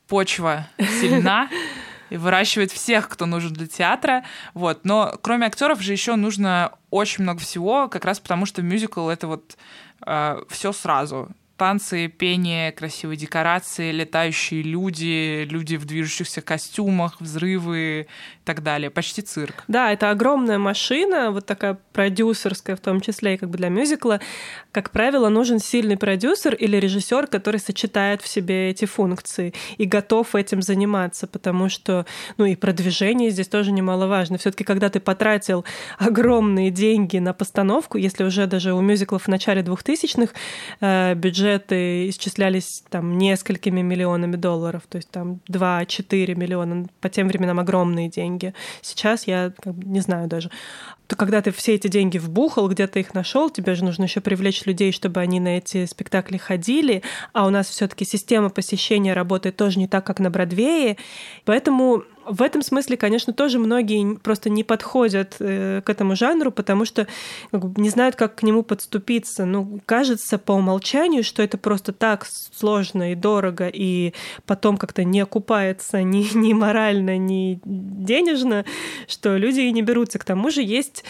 Speaker 3: почва сильна и выращивает всех, кто нужен для театра. Вот. Но кроме актеров же еще нужно очень много всего, как раз потому что мюзикл это вот э, все сразу танцы, пение, красивые декорации, летающие люди, люди в движущихся костюмах, взрывы так далее. Почти цирк.
Speaker 2: Да, это огромная машина, вот такая продюсерская в том числе и как бы для мюзикла. Как правило, нужен сильный продюсер или режиссер, который сочетает в себе эти функции и готов этим заниматься, потому что, ну и продвижение здесь тоже немаловажно. все таки когда ты потратил огромные деньги на постановку, если уже даже у мюзиклов в начале 2000-х э, бюджет бюджеты исчислялись там несколькими миллионами долларов, то есть там 2-4 миллиона, по тем временам огромные деньги. Сейчас я как бы, не знаю даже. То когда ты все эти деньги вбухал, где-то их нашел, тебе же нужно еще привлечь людей, чтобы они на эти спектакли ходили, а у нас все-таки система посещения работает тоже не так, как на Бродвее, поэтому в этом смысле, конечно, тоже многие просто не подходят э, к этому жанру, потому что не знают, как к нему подступиться. Ну, кажется по умолчанию, что это просто так сложно и дорого, и потом как-то не окупается ни, ни морально, ни денежно, что люди и не берутся. К тому же есть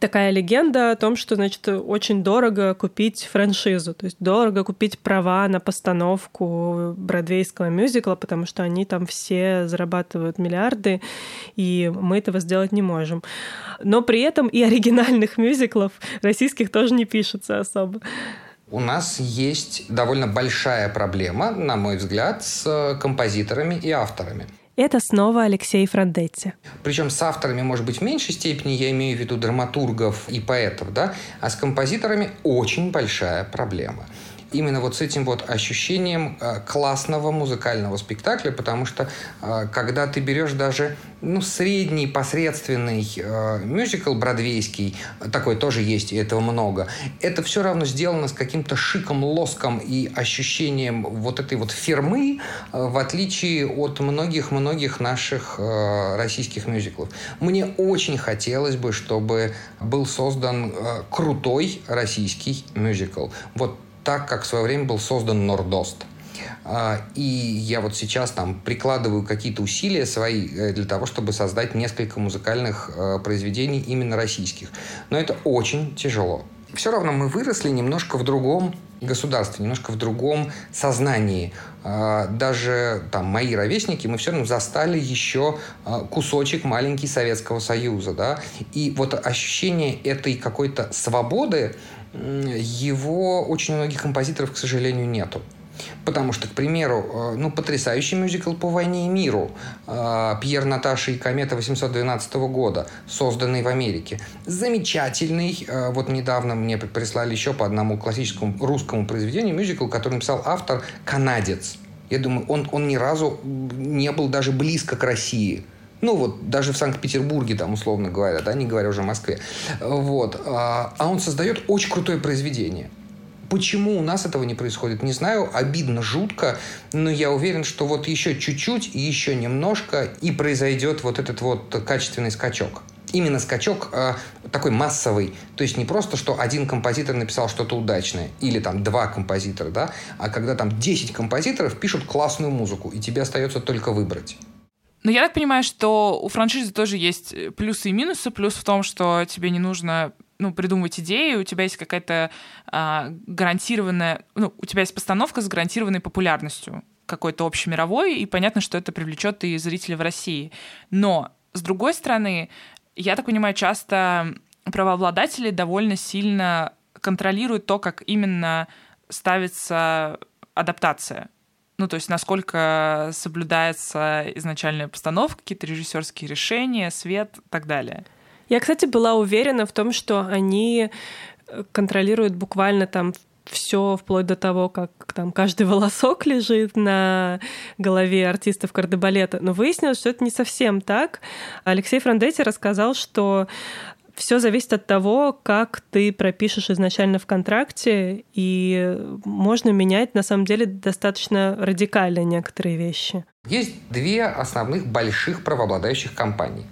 Speaker 2: такая легенда о том, что, значит, очень дорого купить франшизу, то есть дорого купить права на постановку бродвейского мюзикла, потому что они там все зарабатывают миллиарды, и мы этого сделать не можем. Но при этом и оригинальных мюзиклов российских тоже не пишется особо.
Speaker 5: У нас есть довольно большая проблема, на мой взгляд, с композиторами и авторами.
Speaker 2: Это снова Алексей Франдетти.
Speaker 5: Причем с авторами, может быть, в меньшей степени, я имею в виду драматургов и поэтов, да, а с композиторами очень большая проблема именно вот с этим вот ощущением э, классного музыкального спектакля, потому что э, когда ты берешь даже ну, средний, посредственный э, мюзикл бродвейский, такой тоже есть, и этого много, это все равно сделано с каким-то шиком, лоском и ощущением вот этой вот фирмы, э, в отличие от многих-многих наших э, российских мюзиклов. Мне очень хотелось бы, чтобы был создан э, крутой российский мюзикл. Вот так, как в свое время был создан Нордост. А, и я вот сейчас там прикладываю какие-то усилия свои э, для того, чтобы создать несколько музыкальных э, произведений именно российских. Но это очень тяжело. Все равно мы выросли немножко в другом государстве, немножко в другом сознании. А, даже там мои ровесники, мы все равно застали еще а, кусочек маленький Советского Союза, да, и вот ощущение этой какой-то свободы, его очень многих композиторов, к сожалению, нету. Потому что, к примеру, э, ну, потрясающий мюзикл по войне и миру э, Пьер Наташа и комета 812 года, созданный в Америке. Замечательный. Э, вот недавно мне прислали еще по одному классическому русскому произведению мюзикл, который написал автор канадец. Я думаю, он, он ни разу не был даже близко к России. Ну вот, даже в Санкт-Петербурге, там, условно говоря, да, не говоря уже о Москве. Вот. А он создает очень крутое произведение. Почему у нас этого не происходит, не знаю. Обидно, жутко, но я уверен, что вот еще чуть-чуть, еще немножко, и произойдет вот этот вот качественный скачок. Именно скачок э, такой массовый. То есть не просто, что один композитор написал что-то удачное, или там два композитора, да, а когда там 10 композиторов пишут классную музыку, и тебе остается только выбрать.
Speaker 3: Но я так понимаю, что у франшизы тоже есть плюсы и минусы. Плюс в том, что тебе не нужно ну, придумывать идеи, у тебя есть какая-то а, гарантированная, ну, у тебя есть постановка с гарантированной популярностью какой-то общемировой, и понятно, что это привлечет и зрителей в России. Но, с другой стороны, я так понимаю, часто правообладатели довольно сильно контролируют то, как именно ставится адаптация. Ну, то есть насколько соблюдается изначальная постановка, какие-то режиссерские решения, свет и так далее.
Speaker 2: Я, кстати, была уверена в том, что они э, контролируют буквально там все вплоть до того, как там каждый волосок лежит на голове артистов кардебалета. Но выяснилось, что это не совсем так. Алексей Франдетти рассказал, что все зависит от того, как ты пропишешь изначально в контракте, и можно менять, на самом деле, достаточно радикально некоторые вещи.
Speaker 5: Есть две основных больших правообладающих компании.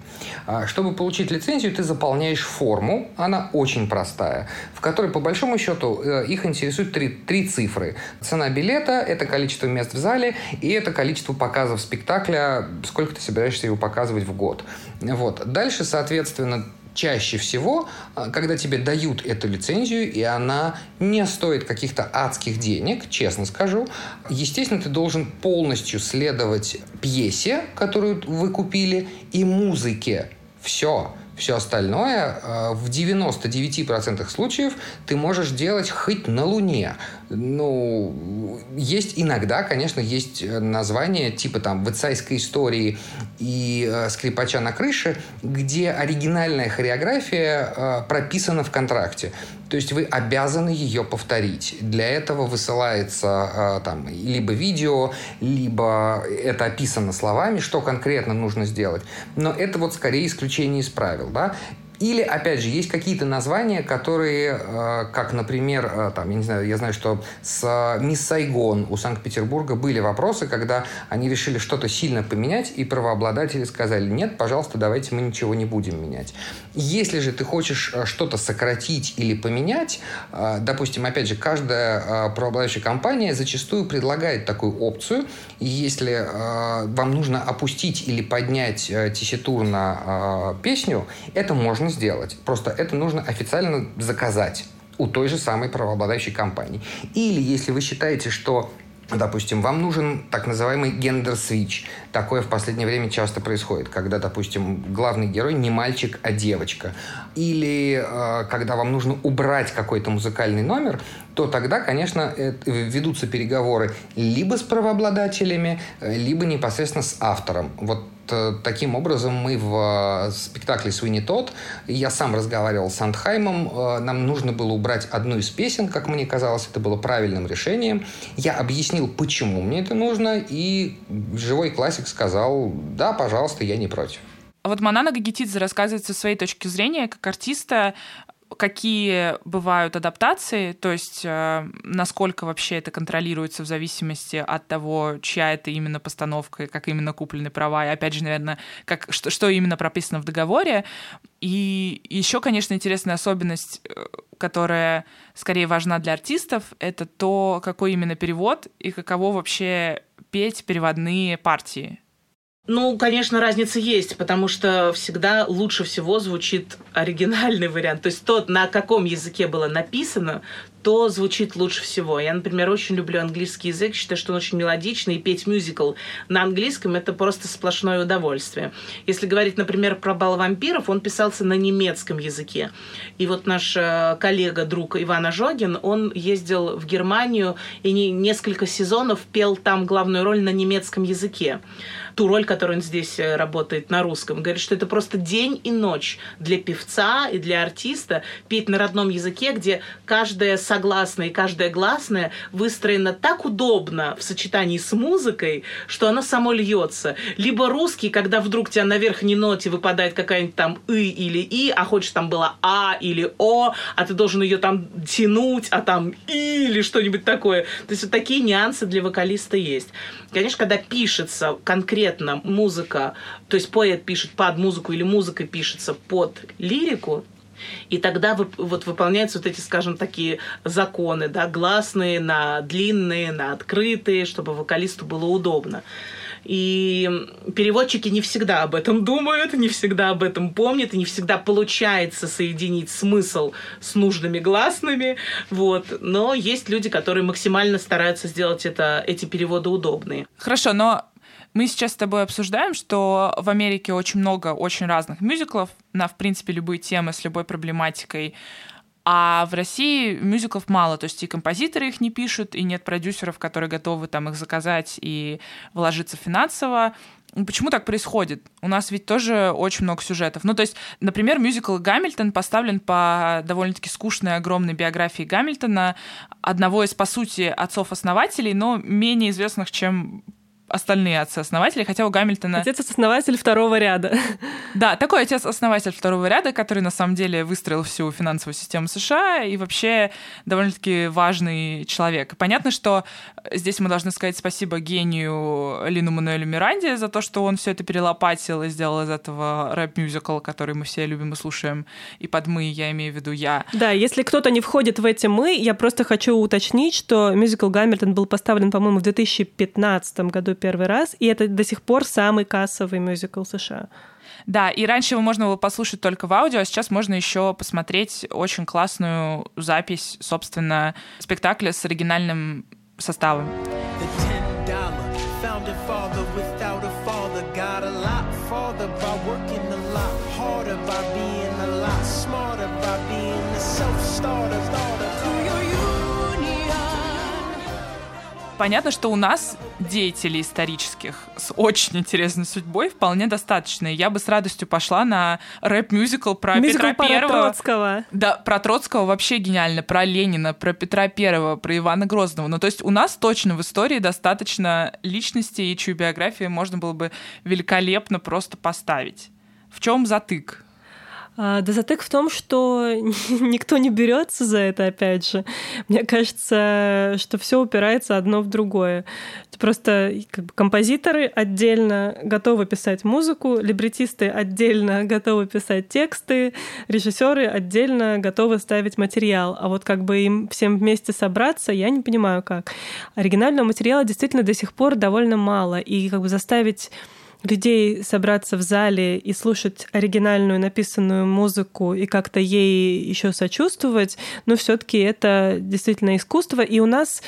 Speaker 5: А, чтобы получить лицензию, ты заполняешь форму, она очень простая, в которой, по большому счету, э, их интересуют три, три цифры. Цена билета, это количество мест в зале, и это количество показов спектакля, сколько ты собираешься его показывать в год. Вот. Дальше, соответственно, чаще всего, а, когда тебе дают эту лицензию, и она не стоит каких-то адских денег, честно скажу, естественно, ты должен полностью следовать пьесе, которую вы купили, и музыке. Все. Все остальное а, в 99% случаев ты можешь делать хоть на Луне. Ну, есть иногда, конечно, есть названия типа там «Вицайской истории» и э, «Скрипача на крыше», где оригинальная хореография э, прописана в контракте. То есть вы обязаны ее повторить. Для этого высылается э, там либо видео, либо это описано словами, что конкретно нужно сделать. Но это вот скорее исключение из правил. Да? Или, опять же, есть какие-то названия, которые, э, как, например, э, там, я не знаю, я знаю, что с э, Мисс Сайгон у Санкт-Петербурга были вопросы, когда они решили что-то сильно поменять, и правообладатели сказали, нет, пожалуйста, давайте мы ничего не будем менять. Если же ты хочешь что-то сократить или поменять, допустим, опять же, каждая правообладающая компания зачастую предлагает такую опцию, и если вам нужно опустить или поднять тесситур на песню, это можно сделать. Просто это нужно официально заказать у той же самой правообладающей компании. Или если вы считаете, что Допустим, вам нужен так называемый гендер-свич. Такое в последнее время часто происходит, когда, допустим, главный герой не мальчик, а девочка. Или э, когда вам нужно убрать какой-то музыкальный номер, то тогда, конечно, ведутся переговоры либо с правообладателями, э, либо непосредственно с автором. Вот Э, таким образом мы в э, спектакле «Суини Тот», я сам разговаривал с Андхаймом, э, нам нужно было убрать одну из песен, как мне казалось, это было правильным решением. Я объяснил, почему мне это нужно, и живой классик сказал, да, пожалуйста, я не против.
Speaker 3: А вот Манана Гагитидзе рассказывает со своей точки зрения, как артиста, какие бывают адаптации, то есть э, насколько вообще это контролируется в зависимости от того, чья это именно постановка, как именно куплены права, и опять же, наверное, как, что, что именно прописано в договоре. И еще, конечно, интересная особенность, э, которая скорее важна для артистов, это то, какой именно перевод и каково вообще петь переводные партии.
Speaker 4: Ну, конечно, разница есть, потому что всегда лучше всего звучит оригинальный вариант. То есть тот, на каком языке было написано, то звучит лучше всего. Я, например, очень люблю английский язык, считаю, что он очень мелодичный, и петь мюзикл на английском — это просто сплошное удовольствие. Если говорить, например, про «Бал вампиров», он писался на немецком языке. И вот наш э, коллега, друг Иван Ожогин, он ездил в Германию и не, несколько сезонов пел там главную роль на немецком языке ту роль, которую он здесь э, работает на русском. Говорит, что это просто день и ночь для певца и для артиста петь на родном языке, где каждая согласная и каждая гласная выстроена так удобно в сочетании с музыкой, что она само льется. Либо русский, когда вдруг тебя на верхней ноте выпадает какая-нибудь там «и» или «и», а хочешь там было «а» или «о», а ты должен ее там тянуть, а там «и» или что-нибудь такое. То есть вот такие нюансы для вокалиста есть. Конечно, когда пишется конкретно музыка, то есть поэт пишет под музыку или музыка пишется под лирику, и тогда вот выполняются вот эти, скажем, такие законы, да, гласные на длинные, на открытые, чтобы вокалисту было удобно. И переводчики не всегда об этом думают, не всегда об этом помнят, и не всегда получается соединить смысл с нужными гласными. Вот. Но есть люди, которые максимально стараются сделать это, эти переводы удобные.
Speaker 3: Хорошо, но мы сейчас с тобой обсуждаем, что в Америке очень много очень разных мюзиклов на, в принципе, любые темы с любой проблематикой. А в России мюзиклов мало, то есть и композиторы их не пишут, и нет продюсеров, которые готовы там их заказать и вложиться финансово. Почему так происходит? У нас ведь тоже очень много сюжетов. Ну, то есть, например, мюзикл «Гамильтон» поставлен по довольно-таки скучной, огромной биографии Гамильтона, одного из, по сути, отцов-основателей, но менее известных, чем остальные отцы-основатели, хотя у Гамильтона...
Speaker 2: Отец-основатель второго ряда.
Speaker 3: Да, такой отец-основатель второго ряда, который на самом деле выстроил всю финансовую систему США и вообще довольно-таки важный человек. Понятно, что здесь мы должны сказать спасибо гению Лину Мануэлю Миранде за то, что он все это перелопатил и сделал из этого рэп-мюзикл, который мы все любим и слушаем. И под «мы» я имею в виду я.
Speaker 2: Да, если кто-то не входит в эти «мы», я просто хочу уточнить, что мюзикл «Гамильтон» был поставлен, по-моему, в 2015 году первый раз, и это до сих пор самый кассовый мюзикл США.
Speaker 3: Да, и раньше его можно было послушать только в аудио, а сейчас можно еще посмотреть очень классную запись, собственно, спектакля с оригинальным составом. Понятно, что у нас деятелей исторических с очень интересной судьбой вполне достаточно. Я бы с радостью пошла на рэп-мюзикл про
Speaker 2: Мюзикл
Speaker 3: Петра Первого.
Speaker 2: Троцкого.
Speaker 3: Да, про Троцкого вообще гениально, про Ленина, про Петра Первого, про Ивана Грозного. Ну, то есть у нас точно в истории достаточно личностей, и чью биографию можно было бы великолепно просто поставить. В чем затык?
Speaker 2: А, да затык в том, что никто не берется за это, опять же. Мне кажется, что все упирается одно в другое. Просто как бы, композиторы отдельно готовы писать музыку, либретисты отдельно готовы писать тексты, режиссеры отдельно готовы ставить материал. А вот как бы им всем вместе собраться, я не понимаю как. Оригинального материала действительно до сих пор довольно мало. И как бы заставить людей собраться в зале и слушать оригинальную написанную музыку и как-то ей еще сочувствовать, но все-таки это действительно искусство. И у нас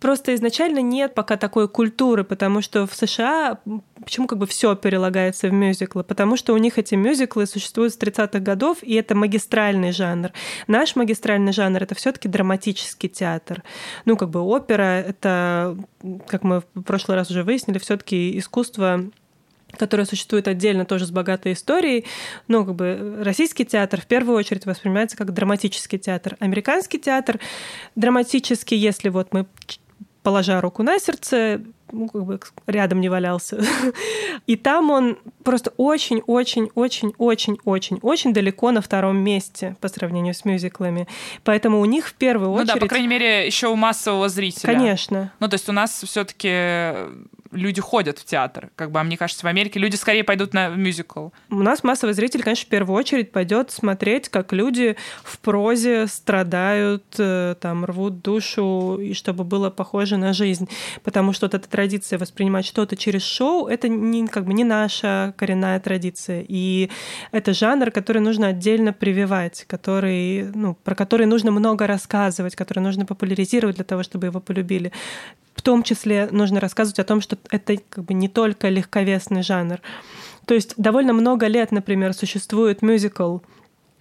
Speaker 2: просто изначально нет пока такой культуры, потому что в США почему как бы все перелагается в мюзиклы? Потому что у них эти мюзиклы существуют с 30-х годов, и это магистральный жанр. Наш магистральный жанр — это все таки драматический театр. Ну, как бы опера — это, как мы в прошлый раз уже выяснили, все таки искусство которая существует отдельно тоже с богатой историей. Но как бы российский театр в первую очередь воспринимается как драматический театр. Американский театр драматический, если вот мы положа руку на сердце, ну, как бы рядом не валялся. И там он просто очень-очень-очень-очень-очень далеко на втором месте по сравнению с мюзиклами. Поэтому у них в первую очередь...
Speaker 3: Ну да, по крайней мере, еще у массового зрителя.
Speaker 2: Конечно.
Speaker 3: Ну, то есть у нас все таки люди ходят в театр. Как бы, а мне кажется, в Америке люди скорее пойдут на мюзикл.
Speaker 2: У нас массовый зритель, конечно, в первую очередь пойдет смотреть, как люди в прозе страдают, э, там, рвут душу, и чтобы было похоже на жизнь. Потому что вот эта традиция воспринимать что-то через шоу, это не, как бы не наша коренная традиция. И это жанр, который нужно отдельно прививать, который, ну, про который нужно много рассказывать, который нужно популяризировать для того, чтобы его полюбили. В том числе нужно рассказывать о том, что это как бы не только легковесный жанр. То есть довольно много лет, например, существует мюзикл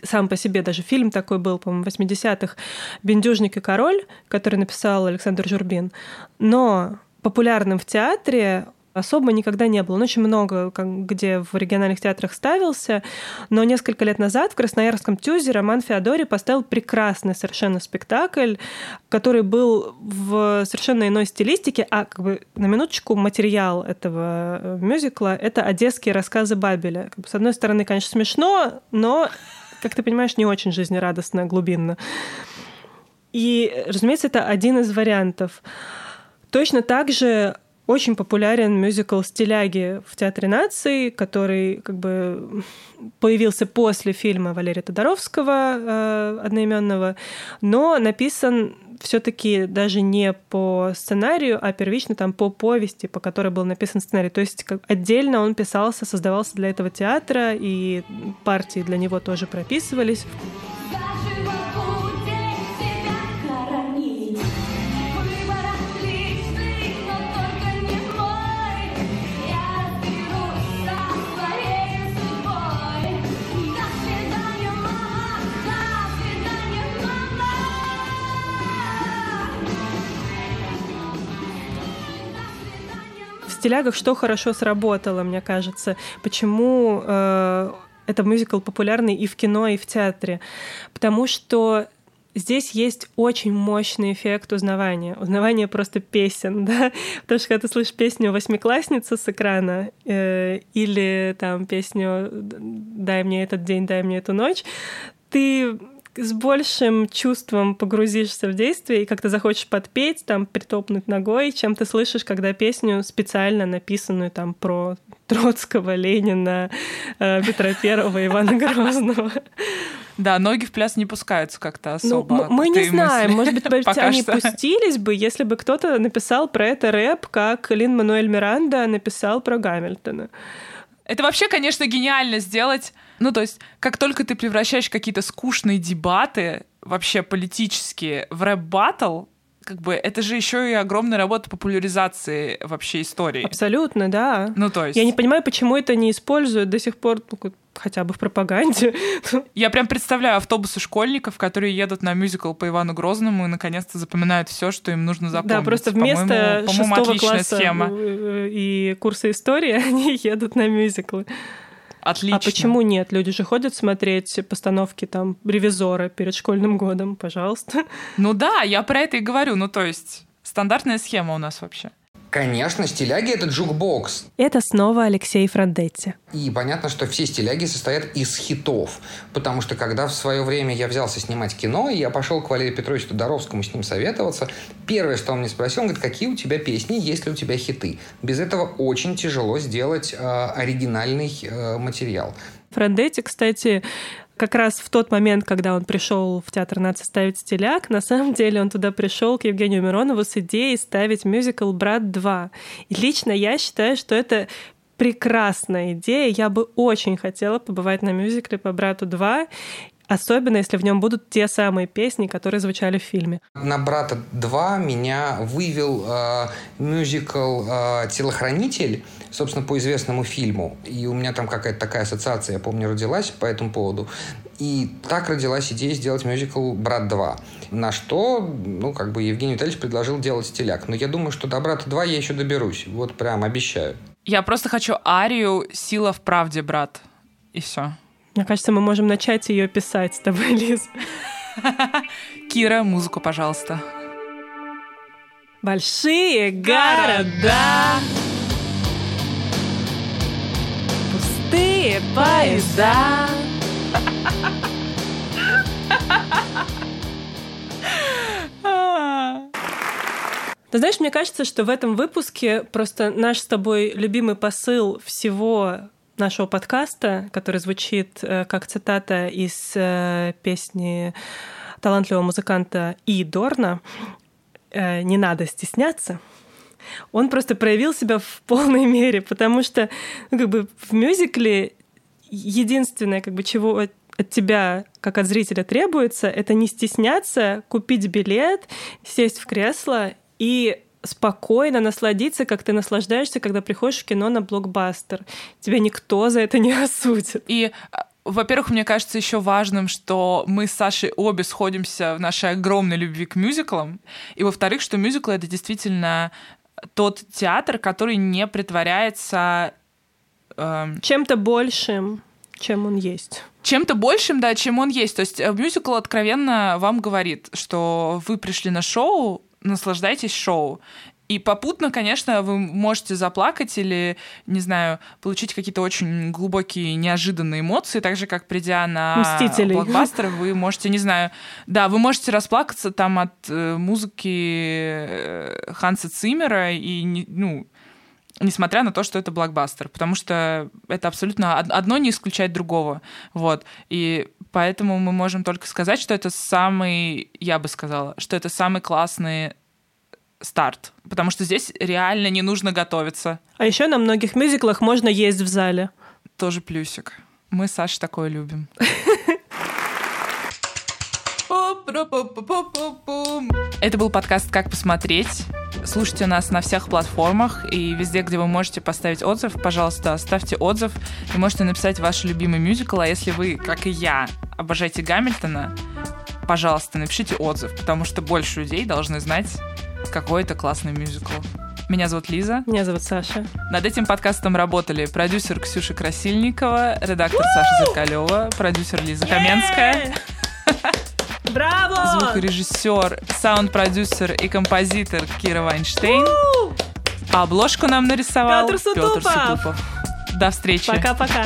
Speaker 2: сам по себе даже фильм такой был, по-моему, 80-х, «Бендюжник и король», который написал Александр Журбин. Но популярным в театре особо никогда не было. Он очень много где в региональных театрах ставился, но несколько лет назад в Красноярском ТЮЗе Роман Феодори поставил прекрасный совершенно спектакль, который был в совершенно иной стилистике, а как бы на минуточку материал этого э, мюзикла — это одесские рассказы Бабеля. Как бы, с одной стороны, конечно, смешно, но, как ты понимаешь, не очень жизнерадостно, глубинно. И, разумеется, это один из вариантов. Точно так же очень популярен мюзикл «Стиляги» в Театре наций, который как бы появился после фильма Валерия Тодоровского э, одноименного, но написан все-таки даже не по сценарию, а первично там по повести, по которой был написан сценарий. То есть как, отдельно он писался, создавался для этого театра, и партии для него тоже прописывались. Стилягах что хорошо сработало, мне кажется. Почему э, это мюзикл популярный и в кино, и в театре? Потому что Здесь есть очень мощный эффект узнавания. Узнавание просто песен, да? Потому что когда ты слышишь песню «Восьмиклассница» с экрана э, или там песню «Дай мне этот день, дай мне эту ночь», ты с большим чувством погрузишься в действие и как-то захочешь подпеть, там, притопнуть ногой, чем ты слышишь, когда песню специально написанную там про Троцкого, Ленина, э, Петра Первого, Ивана Грозного.
Speaker 3: Да, ноги в пляс не пускаются как-то ну, особо.
Speaker 2: Ну, мы не знаем, может быть, они что. пустились бы, если бы кто-то написал про это рэп, как Лин Мануэль Миранда написал про Гамильтона.
Speaker 3: Это вообще, конечно, гениально сделать ну, то есть, как только ты превращаешь какие-то скучные дебаты, вообще политические, в рэп-баттл, как бы это же еще и огромная работа популяризации вообще истории.
Speaker 2: Абсолютно, да.
Speaker 3: Ну, то есть...
Speaker 2: Я не понимаю, почему это не используют до сих пор ну, хотя бы в пропаганде.
Speaker 3: Я прям представляю автобусы школьников, которые едут на мюзикл по Ивану Грозному и наконец-то запоминают все, что им нужно запомнить.
Speaker 2: Да, просто вместо по шестого класса схема. и курса истории они едут на мюзиклы.
Speaker 3: Отлично.
Speaker 2: А почему нет? Люди же ходят смотреть постановки там ревизора перед школьным годом, пожалуйста.
Speaker 3: Ну да, я про это и говорю. Ну то есть стандартная схема у нас вообще.
Speaker 5: Конечно, стиляги — это jukebox.
Speaker 2: Это снова Алексей Франдетти.
Speaker 5: И понятно, что все стиляги состоят из хитов. Потому что когда в свое время я взялся снимать кино, и я пошел к Валерию Петровичу Тодоровскому с ним советоваться, первое, что он мне спросил, он говорит, какие у тебя песни, есть ли у тебя хиты. Без этого очень тяжело сделать э, оригинальный э, материал.
Speaker 2: Франдетти, кстати, как раз в тот момент, когда он пришел в театр нации ставить стиляг, на самом деле он туда пришел к Евгению Миронову с идеей ставить мюзикл «Брат 2». И лично я считаю, что это прекрасная идея. Я бы очень хотела побывать на мюзикле по «Брату 2». Особенно, если в нем будут те самые песни, которые звучали в фильме.
Speaker 5: На «Брата 2» меня вывел э, мюзикл э, «Телохранитель», собственно, по известному фильму. И у меня там какая-то такая ассоциация, я помню, родилась по этому поводу. И так родилась идея сделать мюзикл «Брат 2». На что, ну, как бы Евгений Витальевич предложил делать стиляк. Но я думаю, что до «Брата 2» я еще доберусь. Вот прям обещаю.
Speaker 3: Я просто хочу арию «Сила в правде, брат». И все.
Speaker 2: Мне кажется, мы можем начать ее писать с тобой, Лиз.
Speaker 3: Кира, музыку, пожалуйста.
Speaker 2: Большие города, пустые поезда. Ты знаешь, мне кажется, что в этом выпуске просто наш с тобой любимый посыл всего нашего подкаста, который звучит э, как цитата из э, песни талантливого музыканта И. Дорна э, «Не надо стесняться», он просто проявил себя в полной мере, потому что ну, как бы в мюзикле единственное, как бы, чего от, от тебя, как от зрителя, требуется, это не стесняться, купить билет, сесть в кресло и спокойно насладиться, как ты наслаждаешься, когда приходишь в кино на блокбастер. Тебя никто за это не осудит.
Speaker 3: И а, во-первых, мне кажется еще важным, что мы с Сашей обе сходимся в нашей огромной любви к мюзиклам. И во-вторых, что мюзикл — это действительно тот театр, который не притворяется...
Speaker 2: Эм... Чем-то большим, чем он есть
Speaker 3: чем-то большим, да, чем он есть. То есть э, мюзикл откровенно вам говорит, что вы пришли на шоу, наслаждайтесь шоу. И попутно, конечно, вы можете заплакать или, не знаю, получить какие-то очень глубокие, неожиданные эмоции, так же, как придя на
Speaker 2: Мстителей.
Speaker 3: блокбастер, вы можете, не знаю, да, вы можете расплакаться там от э, музыки э, Ханса Циммера и, ну, несмотря на то, что это блокбастер, потому что это абсолютно одно не исключает другого, вот, и поэтому мы можем только сказать, что это самый, я бы сказала, что это самый классный старт, потому что здесь реально не нужно готовиться.
Speaker 2: А еще на многих мюзиклах можно есть в зале.
Speaker 3: Тоже плюсик. Мы с Сашей такое любим. Это был подкаст «Как посмотреть». Слушайте нас на всех платформах и везде, где вы можете поставить отзыв. Пожалуйста, оставьте отзыв и можете написать ваш любимый мюзикл. А если вы, как и я, обожаете Гамильтона, пожалуйста, напишите отзыв, потому что больше людей должны знать, какой это классный мюзикл. Меня зовут Лиза.
Speaker 2: Меня зовут Саша.
Speaker 3: Над этим подкастом работали продюсер Ксюша Красильникова, редактор Саша Зеркалева, продюсер Лиза Каменская.
Speaker 2: Браво!
Speaker 3: Звукорежиссер, саунд-продюсер и композитор Кира Вайнштейн. А обложку нам нарисовал
Speaker 2: Петр Сутупов.
Speaker 3: Петр Сутупов. До встречи.
Speaker 2: Пока-пока.